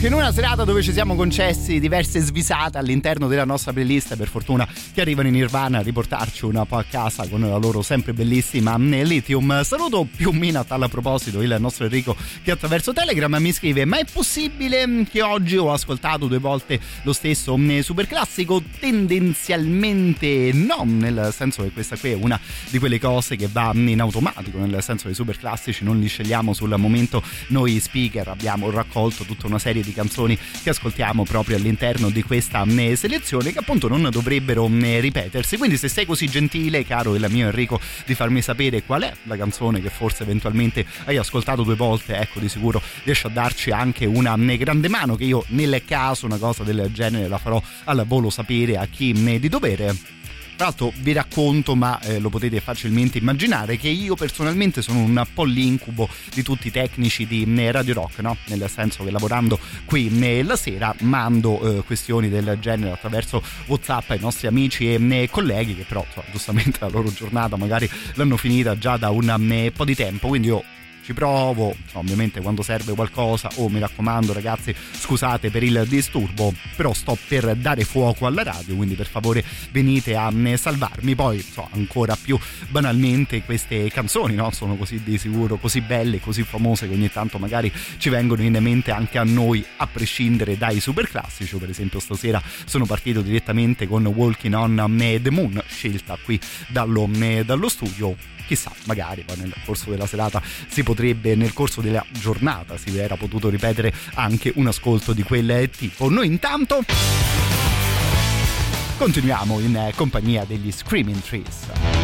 Ecco, in una serata dove ci siamo concessi diverse svisate all'interno della nostra playlist, per fortuna che arrivano in Nirvana a riportarci un po' a casa con la loro sempre bellissima Lithium. Saluto più meno a tal proposito il nostro Enrico che attraverso Telegram mi scrive: Ma è possibile che oggi ho ascoltato due volte lo stesso super classico? Tendenzialmente no, nel senso che questa qui è una di quelle cose che va in automatico, nel senso che i super classici non li scegliamo sul momento noi speaker, abbiamo raccolto tutta una serie di canzoni che ascoltiamo proprio all'interno di questa eh, selezione che appunto non dovrebbero eh, ripetersi. Quindi se sei così gentile, caro il mio Enrico, di farmi sapere qual è la canzone che forse eventualmente hai ascoltato due volte, ecco di sicuro riesci a darci anche una eh, grande mano che io nel caso una cosa del genere la farò al volo sapere a chi di dovere. Tra l'altro vi racconto, ma eh, lo potete facilmente immaginare, che io personalmente sono un po' l'incubo di tutti i tecnici di eh, Radio Rock, no? Nel senso che lavorando qui eh, la sera mando eh, questioni del genere attraverso WhatsApp ai nostri amici e eh, colleghi che però insomma, giustamente la loro giornata magari l'hanno finita già da un po' di tempo, quindi io ci provo, ovviamente quando serve qualcosa, o mi raccomando ragazzi, scusate per il disturbo, però sto per dare fuoco alla radio, quindi per favore venite a eh, salvarmi. Poi, so, ancora più banalmente queste canzoni, no? Sono così di sicuro, così belle, così famose che ogni tanto magari ci vengono in mente anche a noi, a prescindere dai super classici. Per esempio, stasera sono partito direttamente con Walking on the Moon, scelta qui dallo, dallo studio chissà, magari poi nel corso della serata si potrebbe, nel corso della giornata si era potuto ripetere anche un ascolto di quel tipo. Noi intanto continuiamo in compagnia degli Screaming Trees.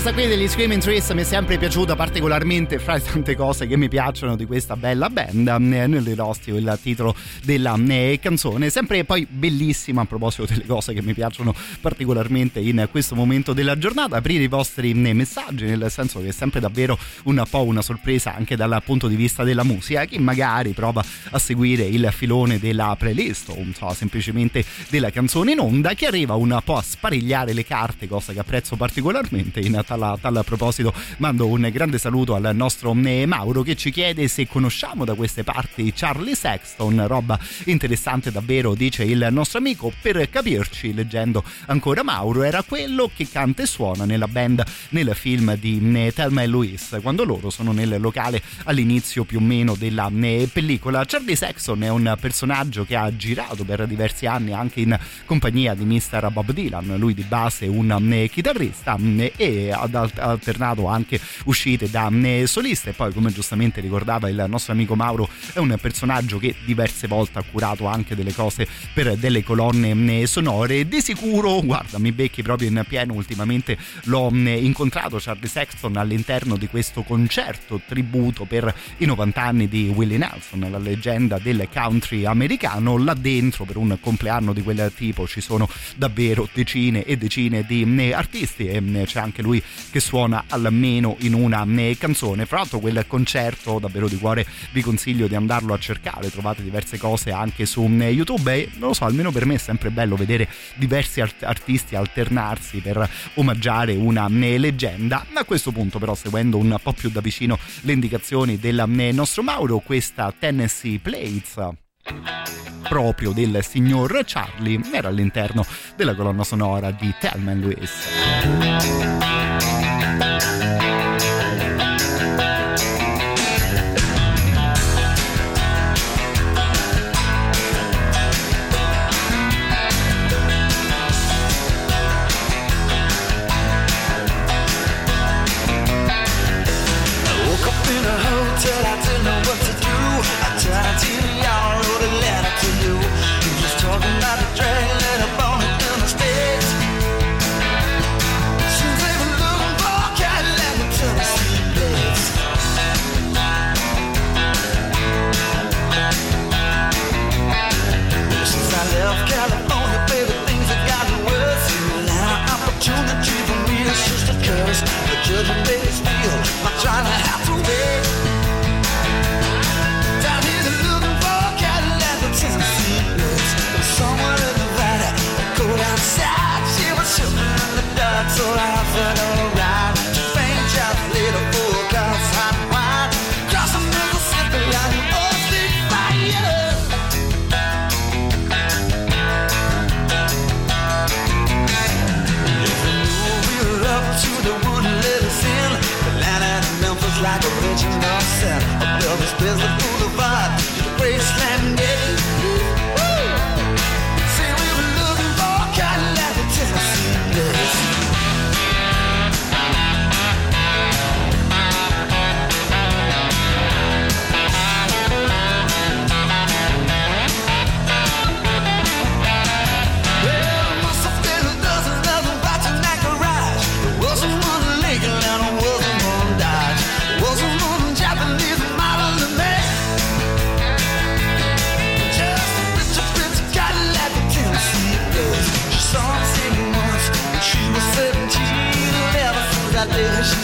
Questa qui degli Screaming Trees mi è sempre piaciuta particolarmente fra le tante cose che mi piacciono di questa bella band eh, nelle rosti il titolo della eh, canzone. Sempre poi bellissima a proposito delle cose che mi piacciono particolarmente in questo momento della giornata. Aprire i vostri eh, messaggi nel senso che è sempre davvero un po' una sorpresa anche dal punto di vista della musica. Chi magari prova a seguire il filone della playlist o so, semplicemente della canzone in onda che arriva un po' a sparigliare le carte cosa che apprezzo particolarmente in tal, tal proposito mando un grande saluto al nostro eh, Mauro che ci chiede se conosciamo da queste parti Charlie Sexton roba interessante davvero dice il nostro amico per capirci leggendo ancora Mauro era quello che canta e suona nella band nel film di eh, Thelma e Louise quando loro sono nel locale all'inizio più o meno della eh, pellicola Charlie Sexton è un personaggio che ha girato per diversi anni anche in compagnia di Mr. Bob Dylan lui di base un chitarrista e ha alternato anche uscite da solista e poi come giustamente ricordava il nostro amico Mauro è un personaggio che diverse volte ha curato anche delle cose per delle colonne sonore. Di sicuro guarda mi becchi proprio in pieno. Ultimamente l'ho incontrato Charlie Sexton all'interno di questo concerto tributo per i 90 anni di Willie Nelson la leggenda del country americano. Là dentro per un compleanno di quel tipo ci sono davvero decine e decine di artisti. E c'è anche lui che suona almeno in una canzone. Fra l'altro quel concerto davvero di cuore vi consiglio di andarlo a cercare, trovate diverse cose anche su YouTube e non lo so, almeno per me è sempre bello vedere diversi art- artisti alternarsi per omaggiare una leggenda. A questo punto però seguendo un po' più da vicino le indicazioni del nostro Mauro, questa Tennessee Plates proprio del signor Charlie era all'interno della colonna sonora di Thelma Louise.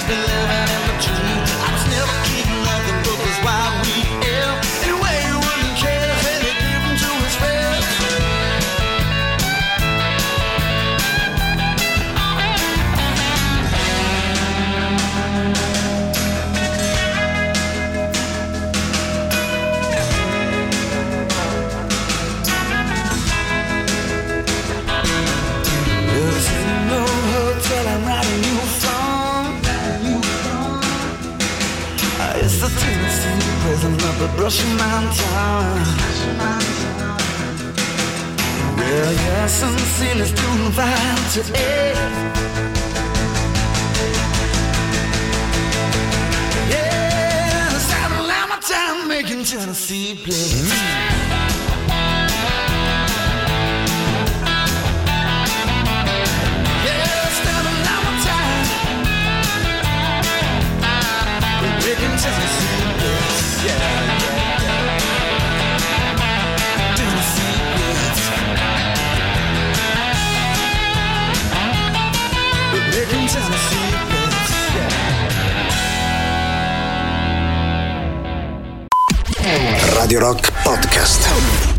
Hello. love. Prison of the Brushy Mountain. Well, yes, and sin is doing fine today. Yeah, it's out of line my time making Tennessee plays. Yeah, Radio Rock Podcast.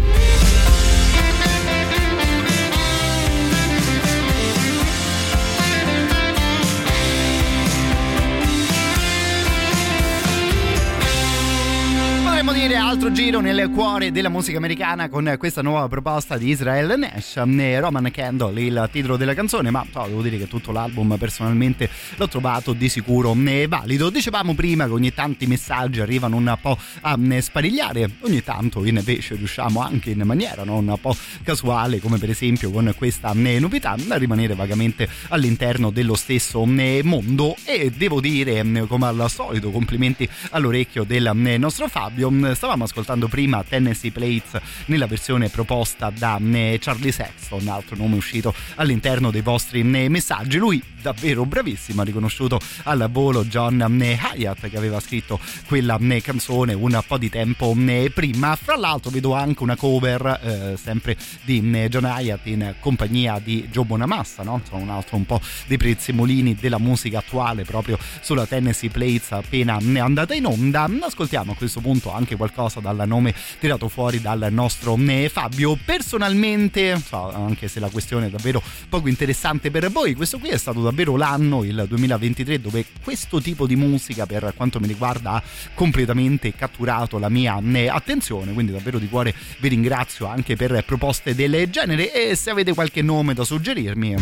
Altro giro nel cuore della musica americana con questa nuova proposta di Israel Nash, Roman Candle, il titolo della canzone, ma no, devo dire che tutto l'album personalmente l'ho trovato di sicuro eh, valido. Dicevamo prima che ogni tanto i messaggi arrivano un po' a eh, sparigliare, ogni tanto invece riusciamo anche in maniera no, un po' casuale, come per esempio con questa eh, novità, a rimanere vagamente all'interno dello stesso mondo e devo dire, come al solito, complimenti all'orecchio del nostro Fabio. Mm, Ascoltando prima Tennessee Plates nella versione proposta da eh, Charlie Sexton, altro nome uscito all'interno dei vostri eh, messaggi. Lui davvero bravissimo, ha riconosciuto al volo John eh, Hyatt che aveva scritto quella canzone un po' di tempo prima. Fra l'altro vedo anche una cover eh, sempre di John Hyatt in compagnia di Joe Bonamassa, no? Insomma, un altro un po' dei prezzemolini della musica attuale proprio sulla Tennessee Plates appena andata in onda. Ascoltiamo a questo punto anche qualcosa dal nome tirato fuori dal nostro eh, Fabio. Personalmente, so, anche se la questione è davvero poco interessante per voi, questo qui è stato davvero l'anno, il 2023, dove questo tipo di musica per quanto mi riguarda ha completamente catturato la mia eh, attenzione, quindi davvero di cuore vi ringrazio anche per proposte del genere e se avete qualche nome da suggerirmi,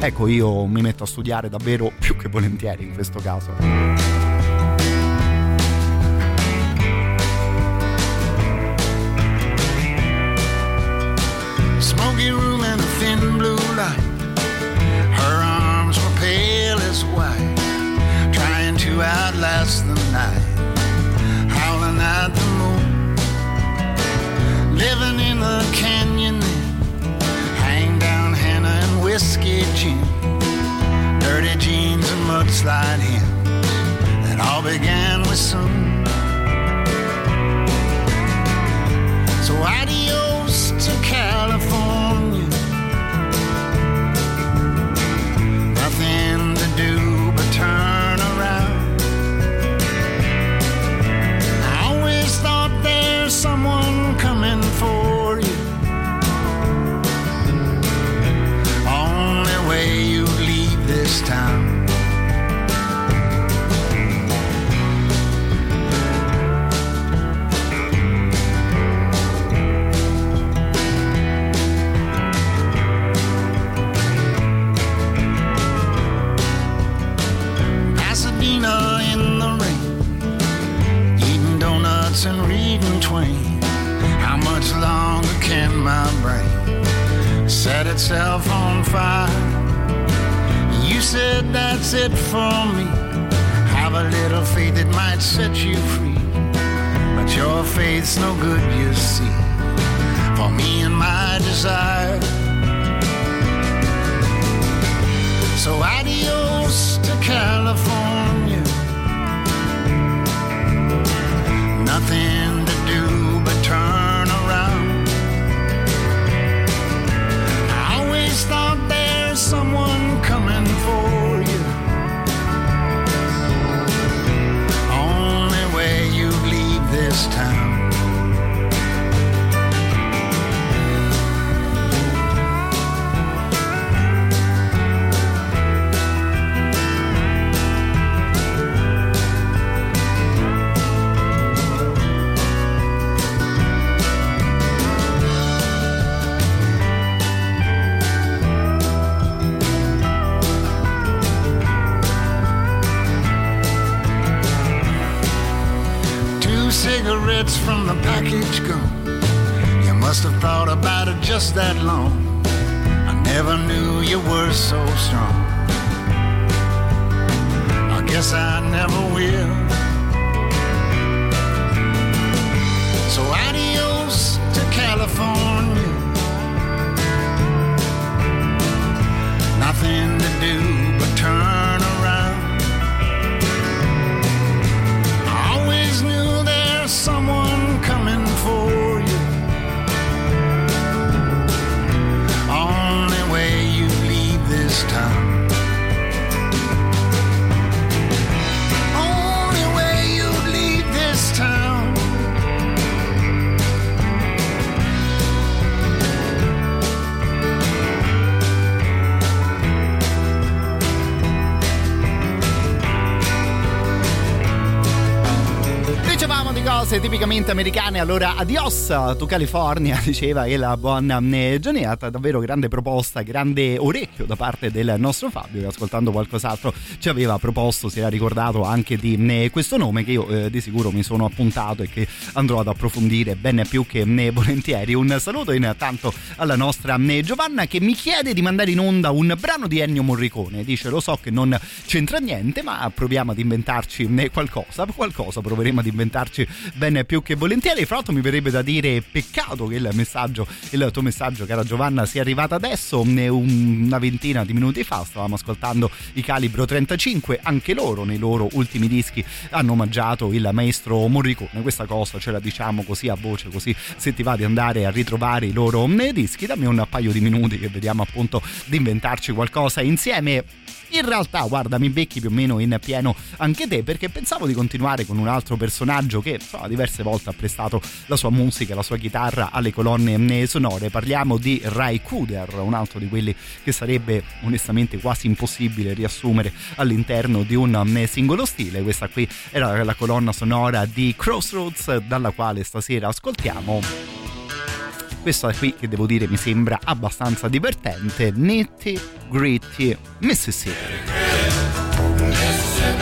ecco io mi metto a studiare davvero più che volentieri in questo caso. Smoky room and the thin blue light. Her arms were pale as white, trying to outlast the night, howling at the moon. Living in the canyon, then, hang down Hannah and whiskey gin, dirty jeans and mudslide hymns. It all began with some. So adios to California. Town. Pasadena in the rain, eating donuts and reading Twain. How much longer can my brain set itself on fire? You said that's it for me. Have a little faith it might set you free, but your faith's no good, you see. For me and my desire. So adios to California. Nothing to do but turn around. I always thought there's someone This time. Cigarettes from the package gone. You must have thought about it just that long. I never knew you were so strong. I guess I never will. So adios to California. Nothing to do this time. Cose tipicamente americane, allora adios tu California, diceva il buon eh, Gioniata, davvero grande proposta, grande orecchio da parte del nostro Fabio che ascoltando qualcos'altro ci aveva proposto, si era ricordato anche di eh, questo nome che io eh, di sicuro mi sono appuntato e che andrò ad approfondire ben più che eh, volentieri. Un saluto intanto alla nostra Giovanna che mi chiede di mandare in onda un brano di Ennio Morricone, dice lo so che non c'entra niente ma proviamo ad inventarci qualcosa, qualcosa proveremo ad inventarci ben più che volentieri. Fra l'altro mi verrebbe da dire peccato che il messaggio, il tuo messaggio cara Giovanna sia arrivato adesso, una ventina di minuti fa stavamo ascoltando i Calibro 35, anche loro nei loro ultimi dischi hanno omaggiato il maestro Morricone, questa cosa ce la diciamo così a voce, così se ti va di andare a ritrovare i loro dischi, dammi un paio di minuti che vediamo appunto di inventarci qualcosa insieme. In realtà, guarda, mi becchi più o meno in pieno anche te perché pensavo di continuare con un altro personaggio che insomma, diverse volte ha prestato la sua musica, la sua chitarra alle colonne sonore. Parliamo di Ray Kuder, un altro di quelli che sarebbe onestamente quasi impossibile riassumere all'interno di un singolo stile. Questa qui era la colonna sonora di Crossroads, dalla quale stasera ascoltiamo questa qui che devo dire mi sembra abbastanza divertente. Nitty Gritty Mississippi. My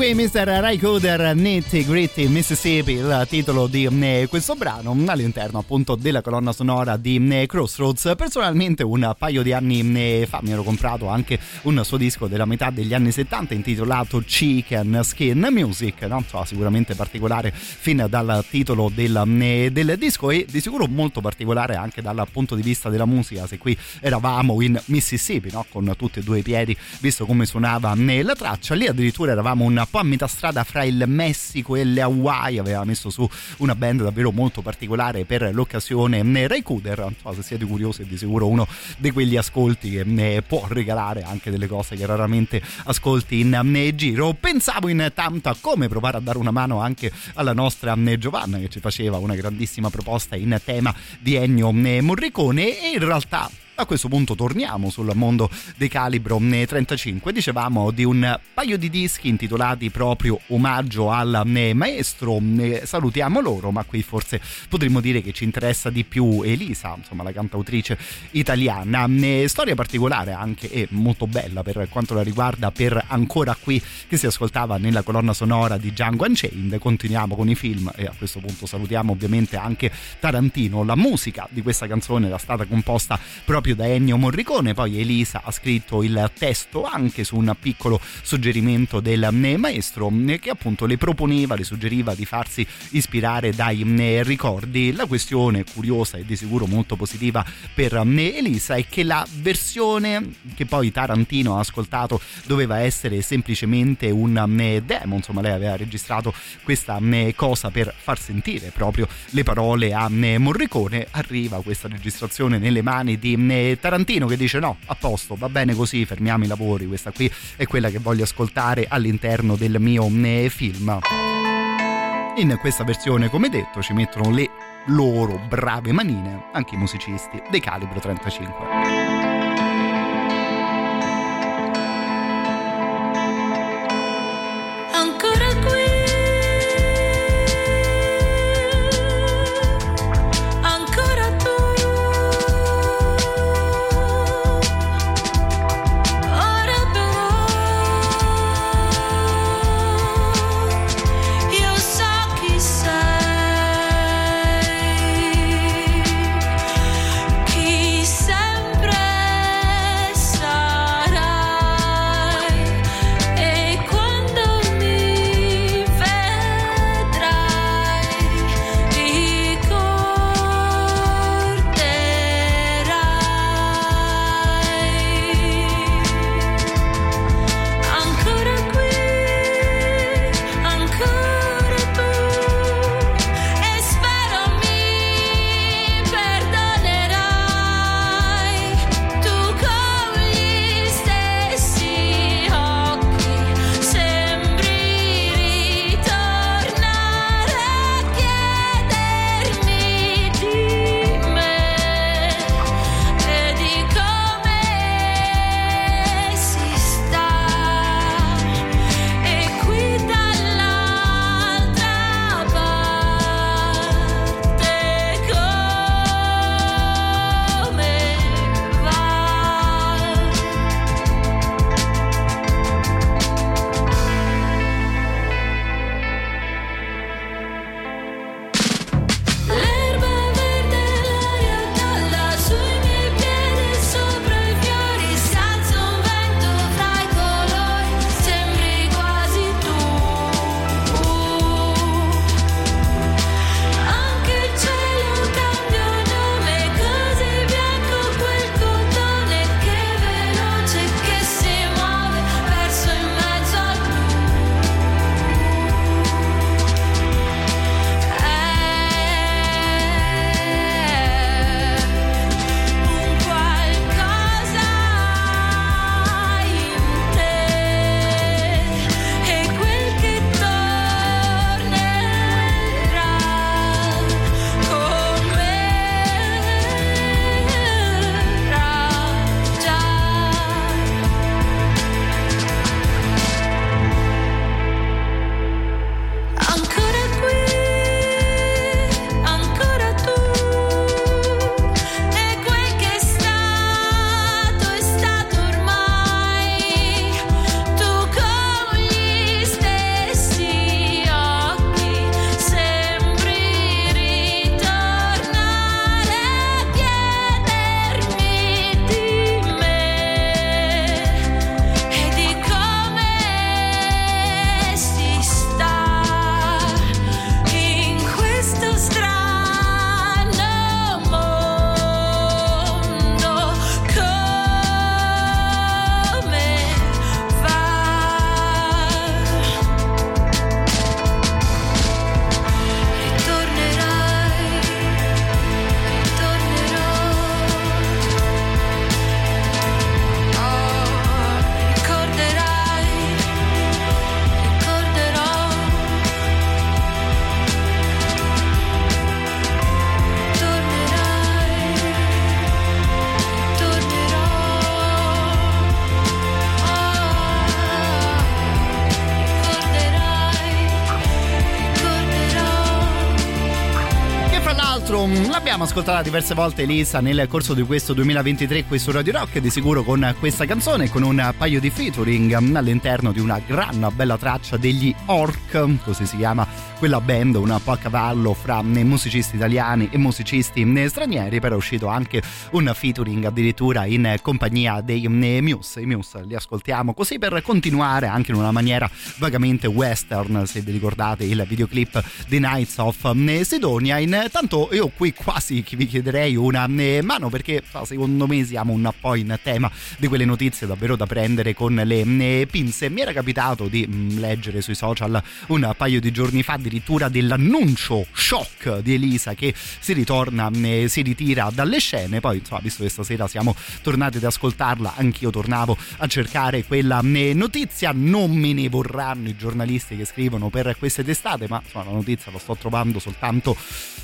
qui Mr. Rycoder Nitty Gritty Mississippi, il titolo di eh, questo brano all'interno appunto della colonna sonora di eh, Crossroads. Personalmente un paio di anni eh, fa mi ero comprato anche un suo disco della metà degli anni 70 intitolato Chicken Skin Music, no? so, sicuramente particolare fin dal titolo del, del disco e di sicuro molto particolare anche dal punto di vista della musica, se qui eravamo in Mississippi no? con tutti e due i piedi, visto come suonava la traccia, lì addirittura eravamo un po' a metà strada fra il Messico e le Hawaii, aveva messo su una band davvero molto particolare per l'occasione eh, Ray Cooder, se siete curiosi è di sicuro uno di quegli ascolti che eh, può regalare anche delle cose che raramente ascolti in eh, giro. Pensavo intanto a come provare a dare una mano anche alla nostra Giovanna che ci faceva una grandissima proposta in tema di Ennio Morricone. E in realtà A questo punto torniamo sul mondo dei calibro eh, 35. Dicevamo di un paio di dischi intitolati proprio omaggio al maestro. Eh, Salutiamo loro, ma qui forse potremmo dire che ci interessa di più Elisa, insomma la cantautrice italiana. Eh, Storia particolare anche e molto bella per quanto la riguarda per ancora qui che si ascoltava nella colonna sonora di Django Unchained. Continuiamo con i film e a questo punto salutiamo ovviamente anche Tarantino. La musica di questa canzone era stata composta proprio da Ennio Morricone, poi Elisa ha scritto il testo anche su un piccolo suggerimento del eh, maestro eh, che appunto le proponeva, le suggeriva di farsi ispirare dai eh, ricordi. La questione curiosa e di sicuro molto positiva per Elisa è che la versione che poi Tarantino ha ascoltato doveva essere semplicemente un demo, insomma lei aveva registrato questa cosa per far sentire proprio le parole a Morricone. Arriva questa registrazione nelle mani di eh, Tarantino che dice no, a posto, va bene così, fermiamo i lavori, questa qui è quella che voglio ascoltare all'interno del mio eh, film. In questa versione, come detto, ci mettono le loro brave manine anche i musicisti dei calibro 35. Ascoltata diverse volte Elisa nel corso di questo 2023 qui su Radio Rock, di sicuro con questa canzone con un paio di featuring all'interno di una gran bella traccia degli Orc, così si chiama quella band, un po' a cavallo fra mm, musicisti italiani e musicisti stranieri, però è uscito anche un featuring addirittura in compagnia dei Muse. I Muse li ascoltiamo così per continuare anche in una maniera vagamente western, se vi ricordate il videoclip The Nights of Sidonia. Intanto io qui quasi vi chiederei una mano perché secondo me siamo un po' in tema di quelle notizie davvero da prendere con le pinze. Mi era capitato di leggere sui social un paio di giorni fa addirittura dell'annuncio shock di Elisa che si ritorna, si ritira dalle scene. Poi insomma, visto che stasera siamo tornati ad ascoltarla, anch'io tornavo a cercare quella notizia. Non me ne vorranno i giornalisti che scrivono per queste testate, ma insomma, la notizia la sto trovando soltanto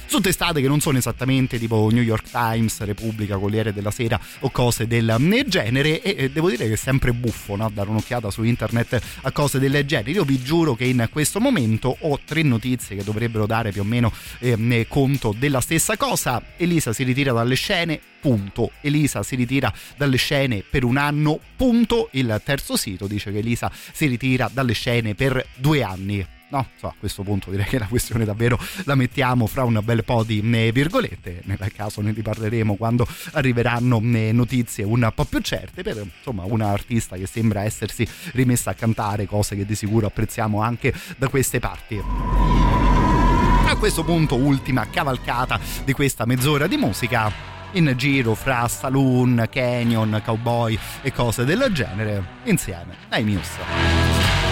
su testate che non sono esattamente tipo New York Times, Repubblica, Corriere della Sera o cose del genere e devo dire che è sempre buffo no? dare un'occhiata su internet a cose del genere. Io vi giuro che in questo momento ho tre notizie che dovrebbero dare più o meno eh, conto della stessa cosa. Elisa si ritira dalle scene, punto. Elisa si ritira dalle scene per un anno, punto. Il terzo sito dice che Elisa si ritira dalle scene per due anni. No, so, a questo punto direi che la questione davvero la mettiamo fra un bel po' di eh, virgolette, nel caso ne riparleremo quando arriveranno eh, notizie un po' più certe per insomma una artista che sembra essersi rimessa a cantare, cose che di sicuro apprezziamo anche da queste parti. A questo punto ultima cavalcata di questa mezz'ora di musica in giro fra saloon, canyon, cowboy e cose del genere insieme ai Muse.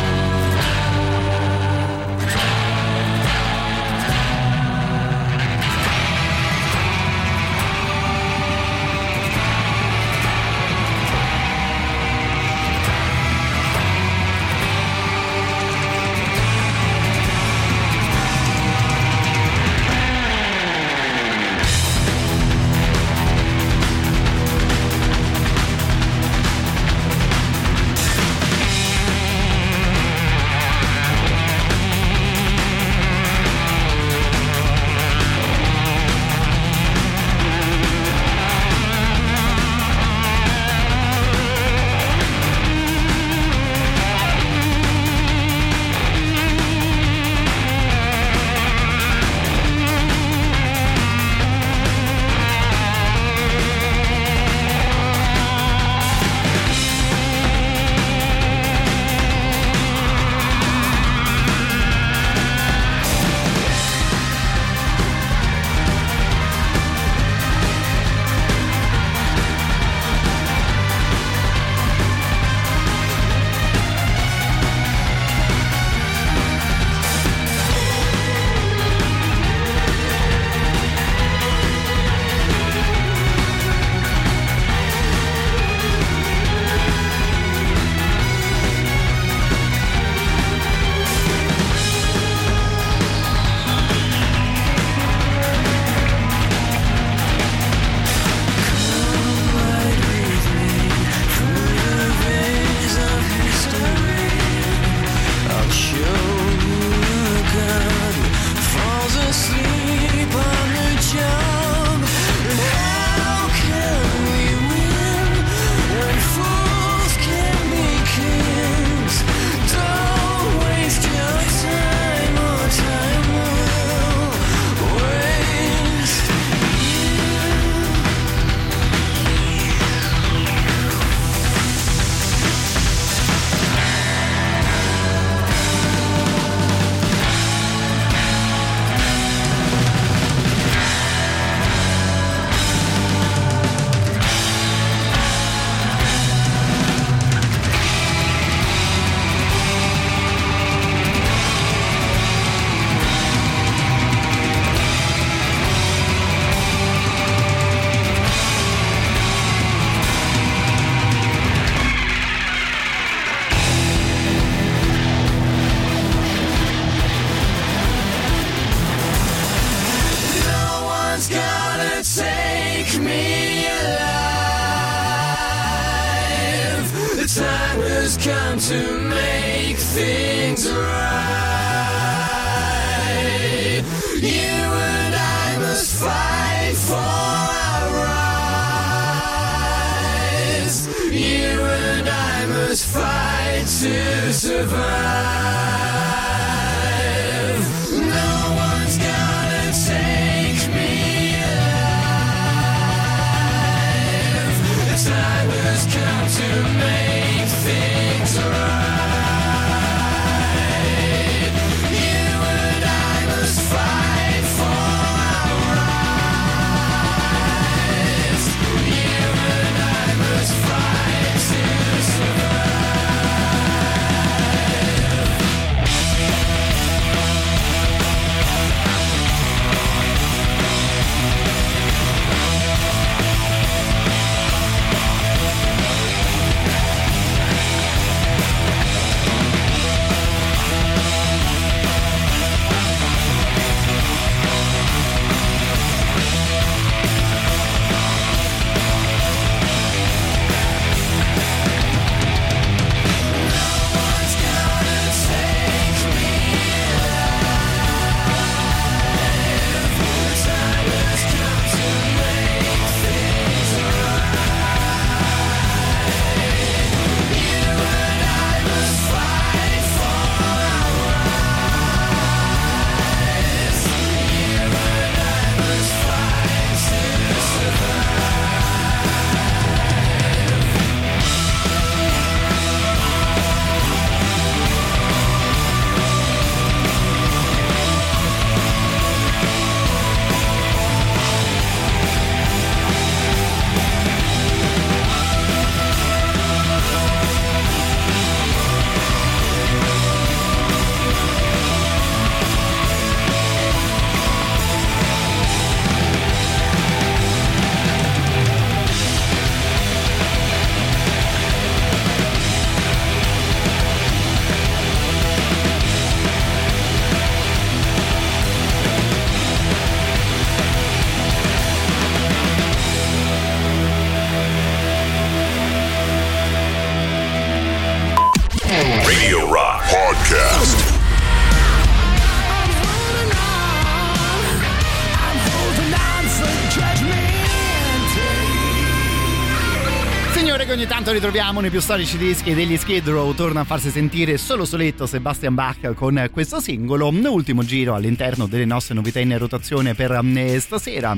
Signore che ogni tanto ritroviamo nei più storici dischi degli Skid Row. Torna a farsi sentire solo soletto Sebastian Bach con questo singolo. Ultimo giro all'interno delle nostre novità in rotazione per eh, stasera.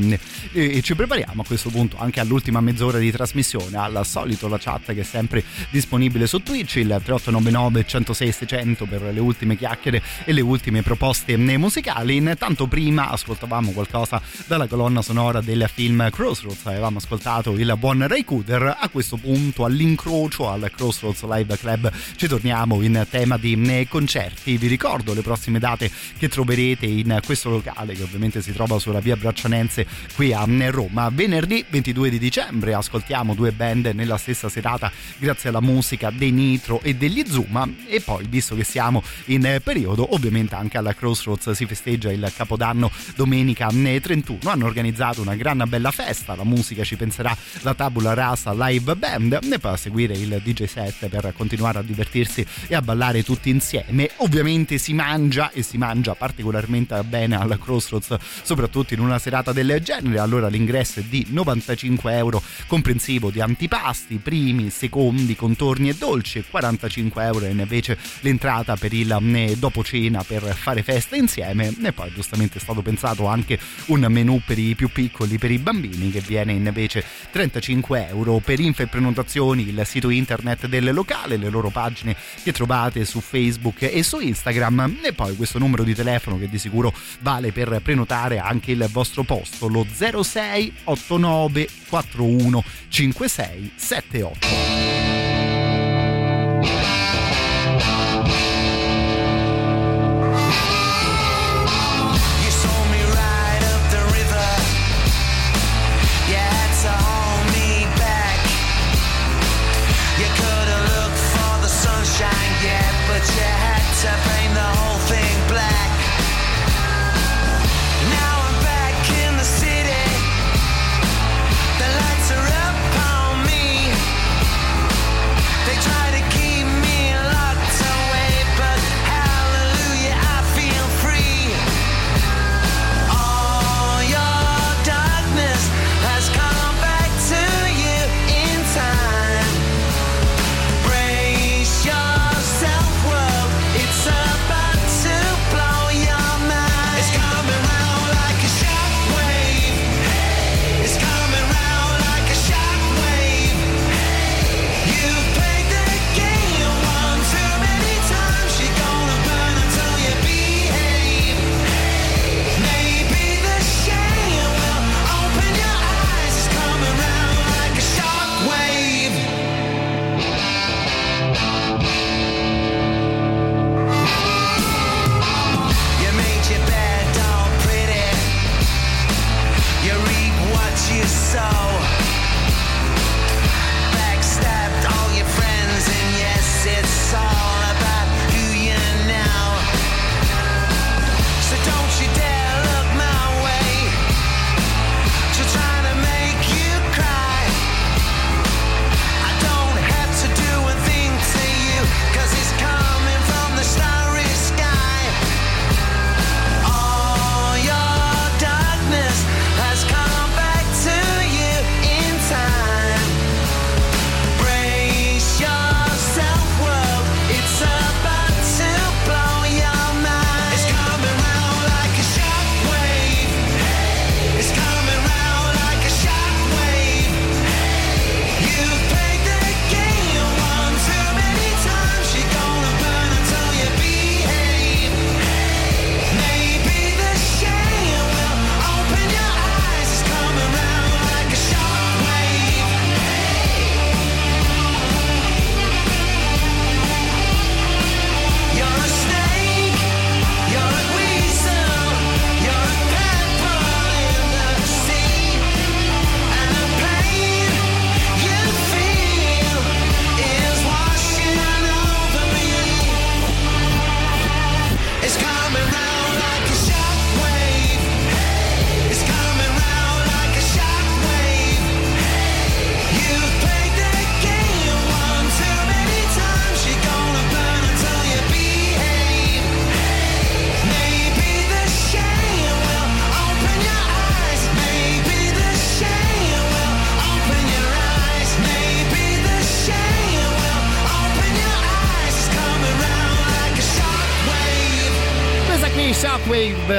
E ci prepariamo a questo punto anche all'ultima mezz'ora di trasmissione al solito la chat che è sempre disponibile su Twitch il 3899 106 600 per le ultime chiacchiere e le ultime proposte eh, musicali. Intanto prima ascoltavamo qualcosa dalla colonna sonora del film Crossroads. Avevamo ascoltato il buon Ray Cooder. A questo punto all'incrocio al Crossroads Live Club. Ci torniamo in tema di eh, concerti. Vi ricordo le prossime date che troverete in questo locale che ovviamente si trova sulla via Braccianense qui a eh, Roma. Venerdì 22 di dicembre ascoltiamo due band nella stessa serata grazie alla musica dei Nitro e degli Zuma. E poi visto che siamo in eh, periodo ovviamente anche alla Crossroads si festeggia il Capodanno domenica eh, 31 hanno organizzato una gran bella festa la musica ci penserà la Tabula Rasa Live Band a seguire il DJ set per continuare a divertirsi e a ballare tutti insieme. Ovviamente si mangia e si mangia particolarmente bene al Crossroads soprattutto in una serata del genere. Allora l'ingresso è di 95 euro comprensivo di antipasti primi secondi contorni e dolci e 45 euro invece l'entrata per il eh, dopo cena per fare festa insieme. E poi giustamente è stato pensato anche un menù per i più piccoli per i bambini che viene invece 35 euro. Per info e prenotazioni il sito internet del locale le loro pagine che trovate su Facebook e su Instagram. E poi questo numero di telefono che di sicuro vale per prenotare anche il vostro posto lo 06 89 41 56 78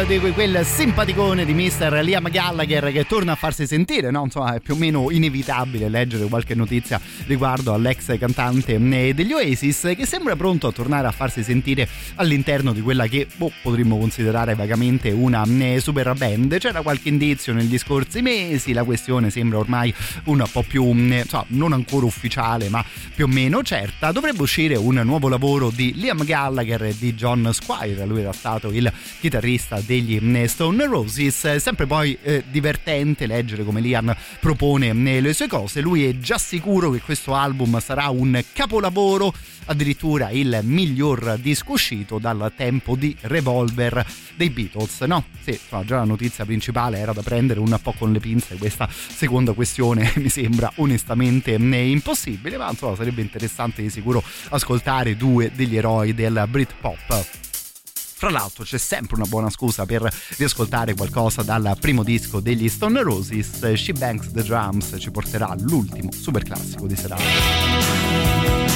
di quel simpaticone di Mr. Liam Gallagher che torna a farsi sentire, no? Insomma, è più o meno inevitabile leggere qualche notizia riguardo all'ex cantante eh, degli Oasis che sembra pronto a tornare a farsi sentire all'interno di quella che boh, potremmo considerare vagamente una eh, super band. C'era qualche indizio negli scorsi mesi, la questione sembra ormai un po' più, eh, so, non ancora ufficiale, ma più o meno certa. Dovrebbe uscire un nuovo lavoro di Liam Gallagher e di John Squire, lui era stato il chitarrista degli Stone Roses. Sempre poi eh, divertente leggere come Liam propone le sue cose. Lui è già sicuro che questo album sarà un capolavoro, addirittura il miglior disco uscito dal tempo di Revolver dei Beatles. No, sì, insomma, già la notizia principale era da prendere un po' con le pinze. Questa seconda questione mi sembra onestamente impossibile, ma insomma sarebbe interessante di sicuro ascoltare due degli eroi del Britpop. Fra l'altro c'è sempre una buona scusa per riascoltare qualcosa dal primo disco degli Stone Roses. She Banks the Drums ci porterà all'ultimo super classico di serata.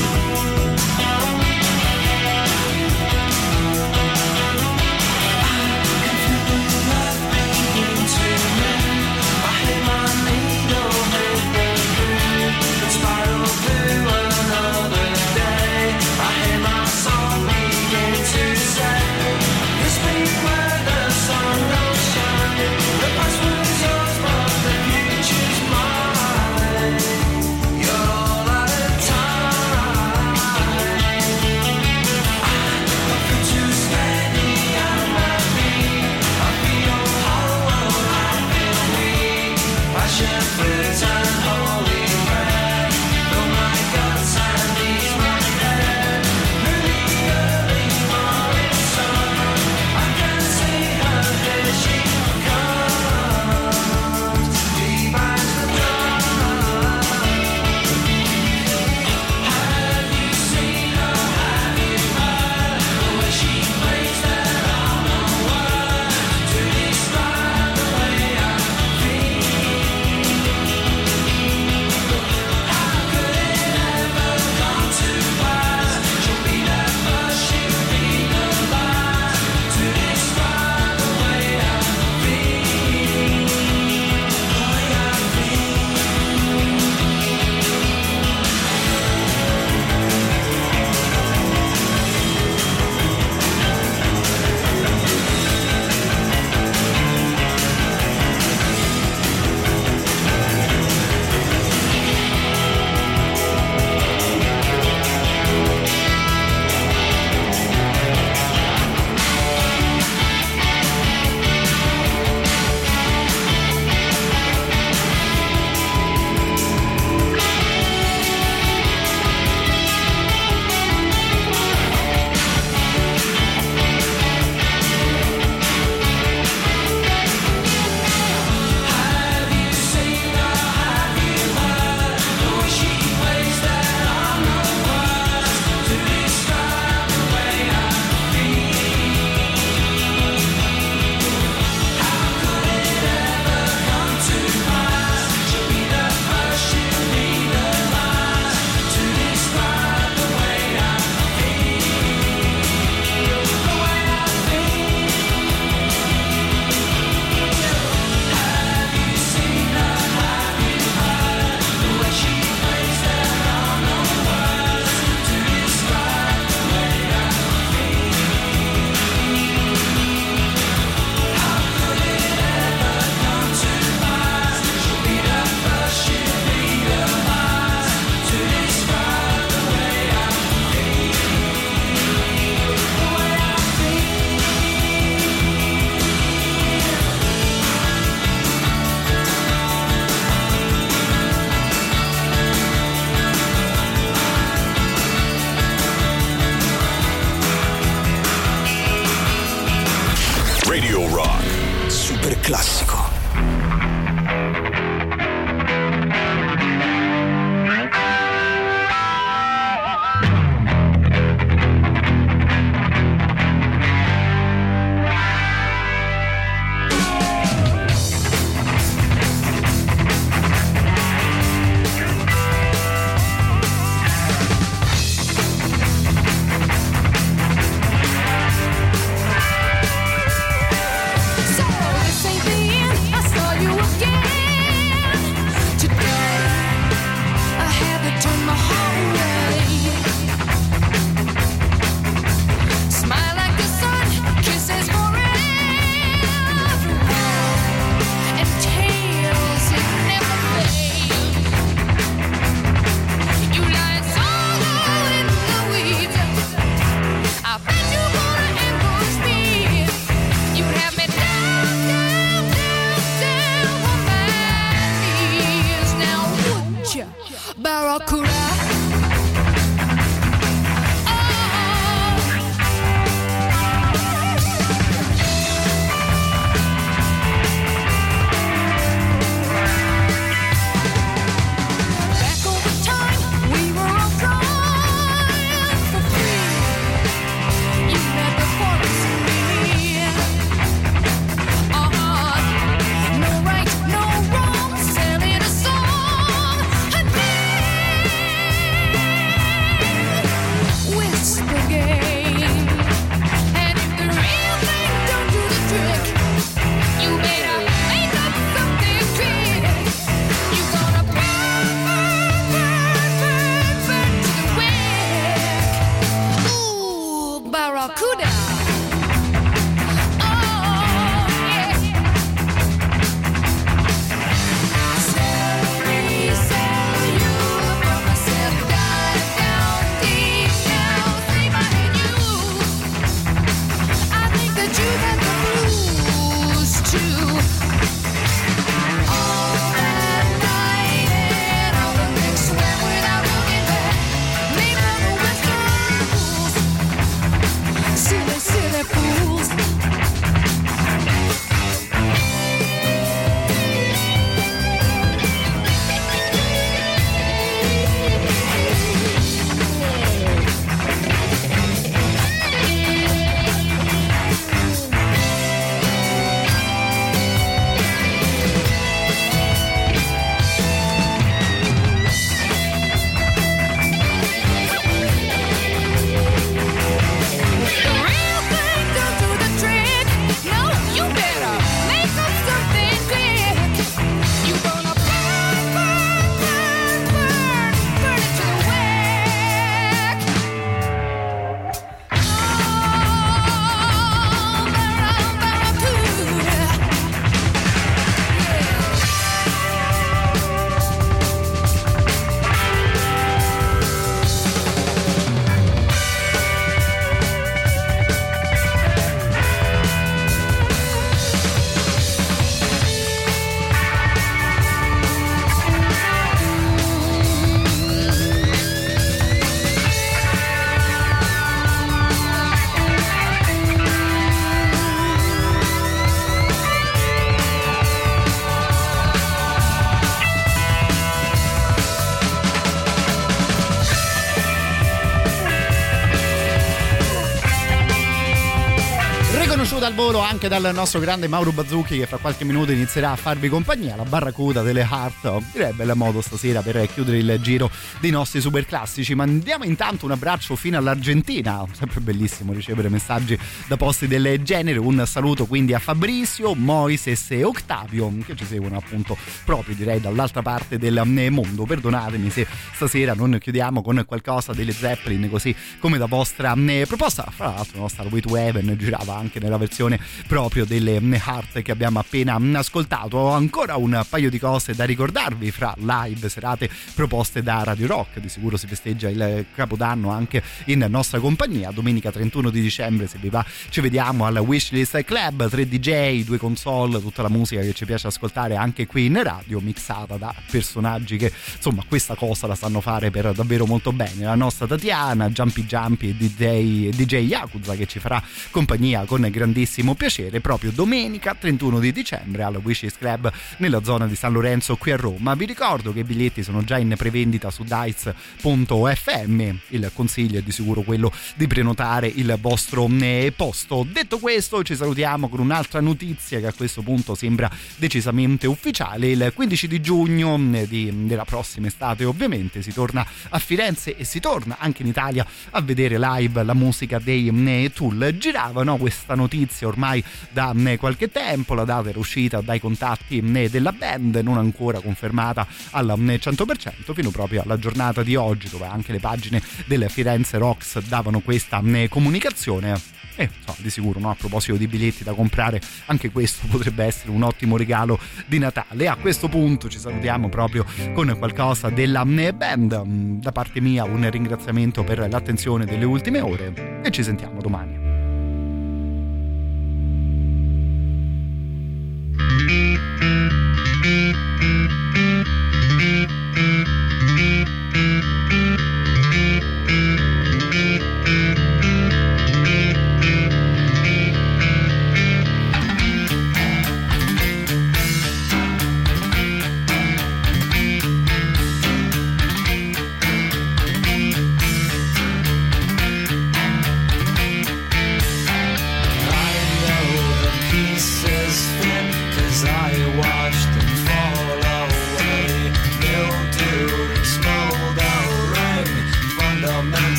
Anche dal nostro grande Mauro Bazzucchi che fra qualche minuto inizierà a farvi compagnia, la barracuda delle Heart, direi bel modo stasera per chiudere il giro dei nostri super classici. Mandiamo intanto un abbraccio fino all'Argentina, sempre bellissimo ricevere messaggi da posti del genere, un saluto quindi a Fabrizio, Moises e Octavio che ci seguono appunto proprio direi dall'altra parte del mondo. Perdonatemi se stasera non chiudiamo con qualcosa delle Zeppelin così come da vostra eh, proposta. Fra l'altro la nostra Way to Heaven girava anche nella versione proprio delle Heart che abbiamo appena ascoltato. Ho ancora un paio di cose da ricordarvi fra live serate proposte da Radio Rock. Di sicuro si festeggia il Capodanno anche in nostra compagnia. Domenica 31 di dicembre, se vi va, ci vediamo al Wishlist Club. 3 DJ, due console, tutta la musica che ci piace ascoltare anche qui in radio, mixata da personaggi che insomma questa cosa la sanno fare per davvero molto bene. La nostra Tatiana, Jumpy Jumpy e DJ, DJ Yakuza che ci farà compagnia con grandissimo piacere proprio domenica 31 di dicembre al Wishes Club nella zona di San Lorenzo qui a Roma. Vi ricordo che i biglietti sono già in prevendita su dice.fm. Il consiglio è di sicuro quello di prenotare il vostro eh, posto. Detto questo, ci salutiamo con un'altra notizia che a questo punto sembra decisamente ufficiale. Il 15 di giugno eh, di, della prossima estate, ovviamente, si torna a Firenze e si torna anche in Italia a vedere live la musica dei eh, Tool. Giravano questa notizia ormai da qualche tempo, la data era uscita dai contatti della band, non ancora confermata al 100%, fino proprio alla giornata di oggi, dove anche le pagine del Firenze Rocks davano questa comunicazione. E so, di sicuro, no? a proposito di biglietti da comprare, anche questo potrebbe essere un ottimo regalo di Natale. A questo punto ci salutiamo proprio con qualcosa della band. Da parte mia un ringraziamento per l'attenzione delle ultime ore e ci sentiamo domani.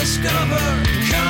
discover.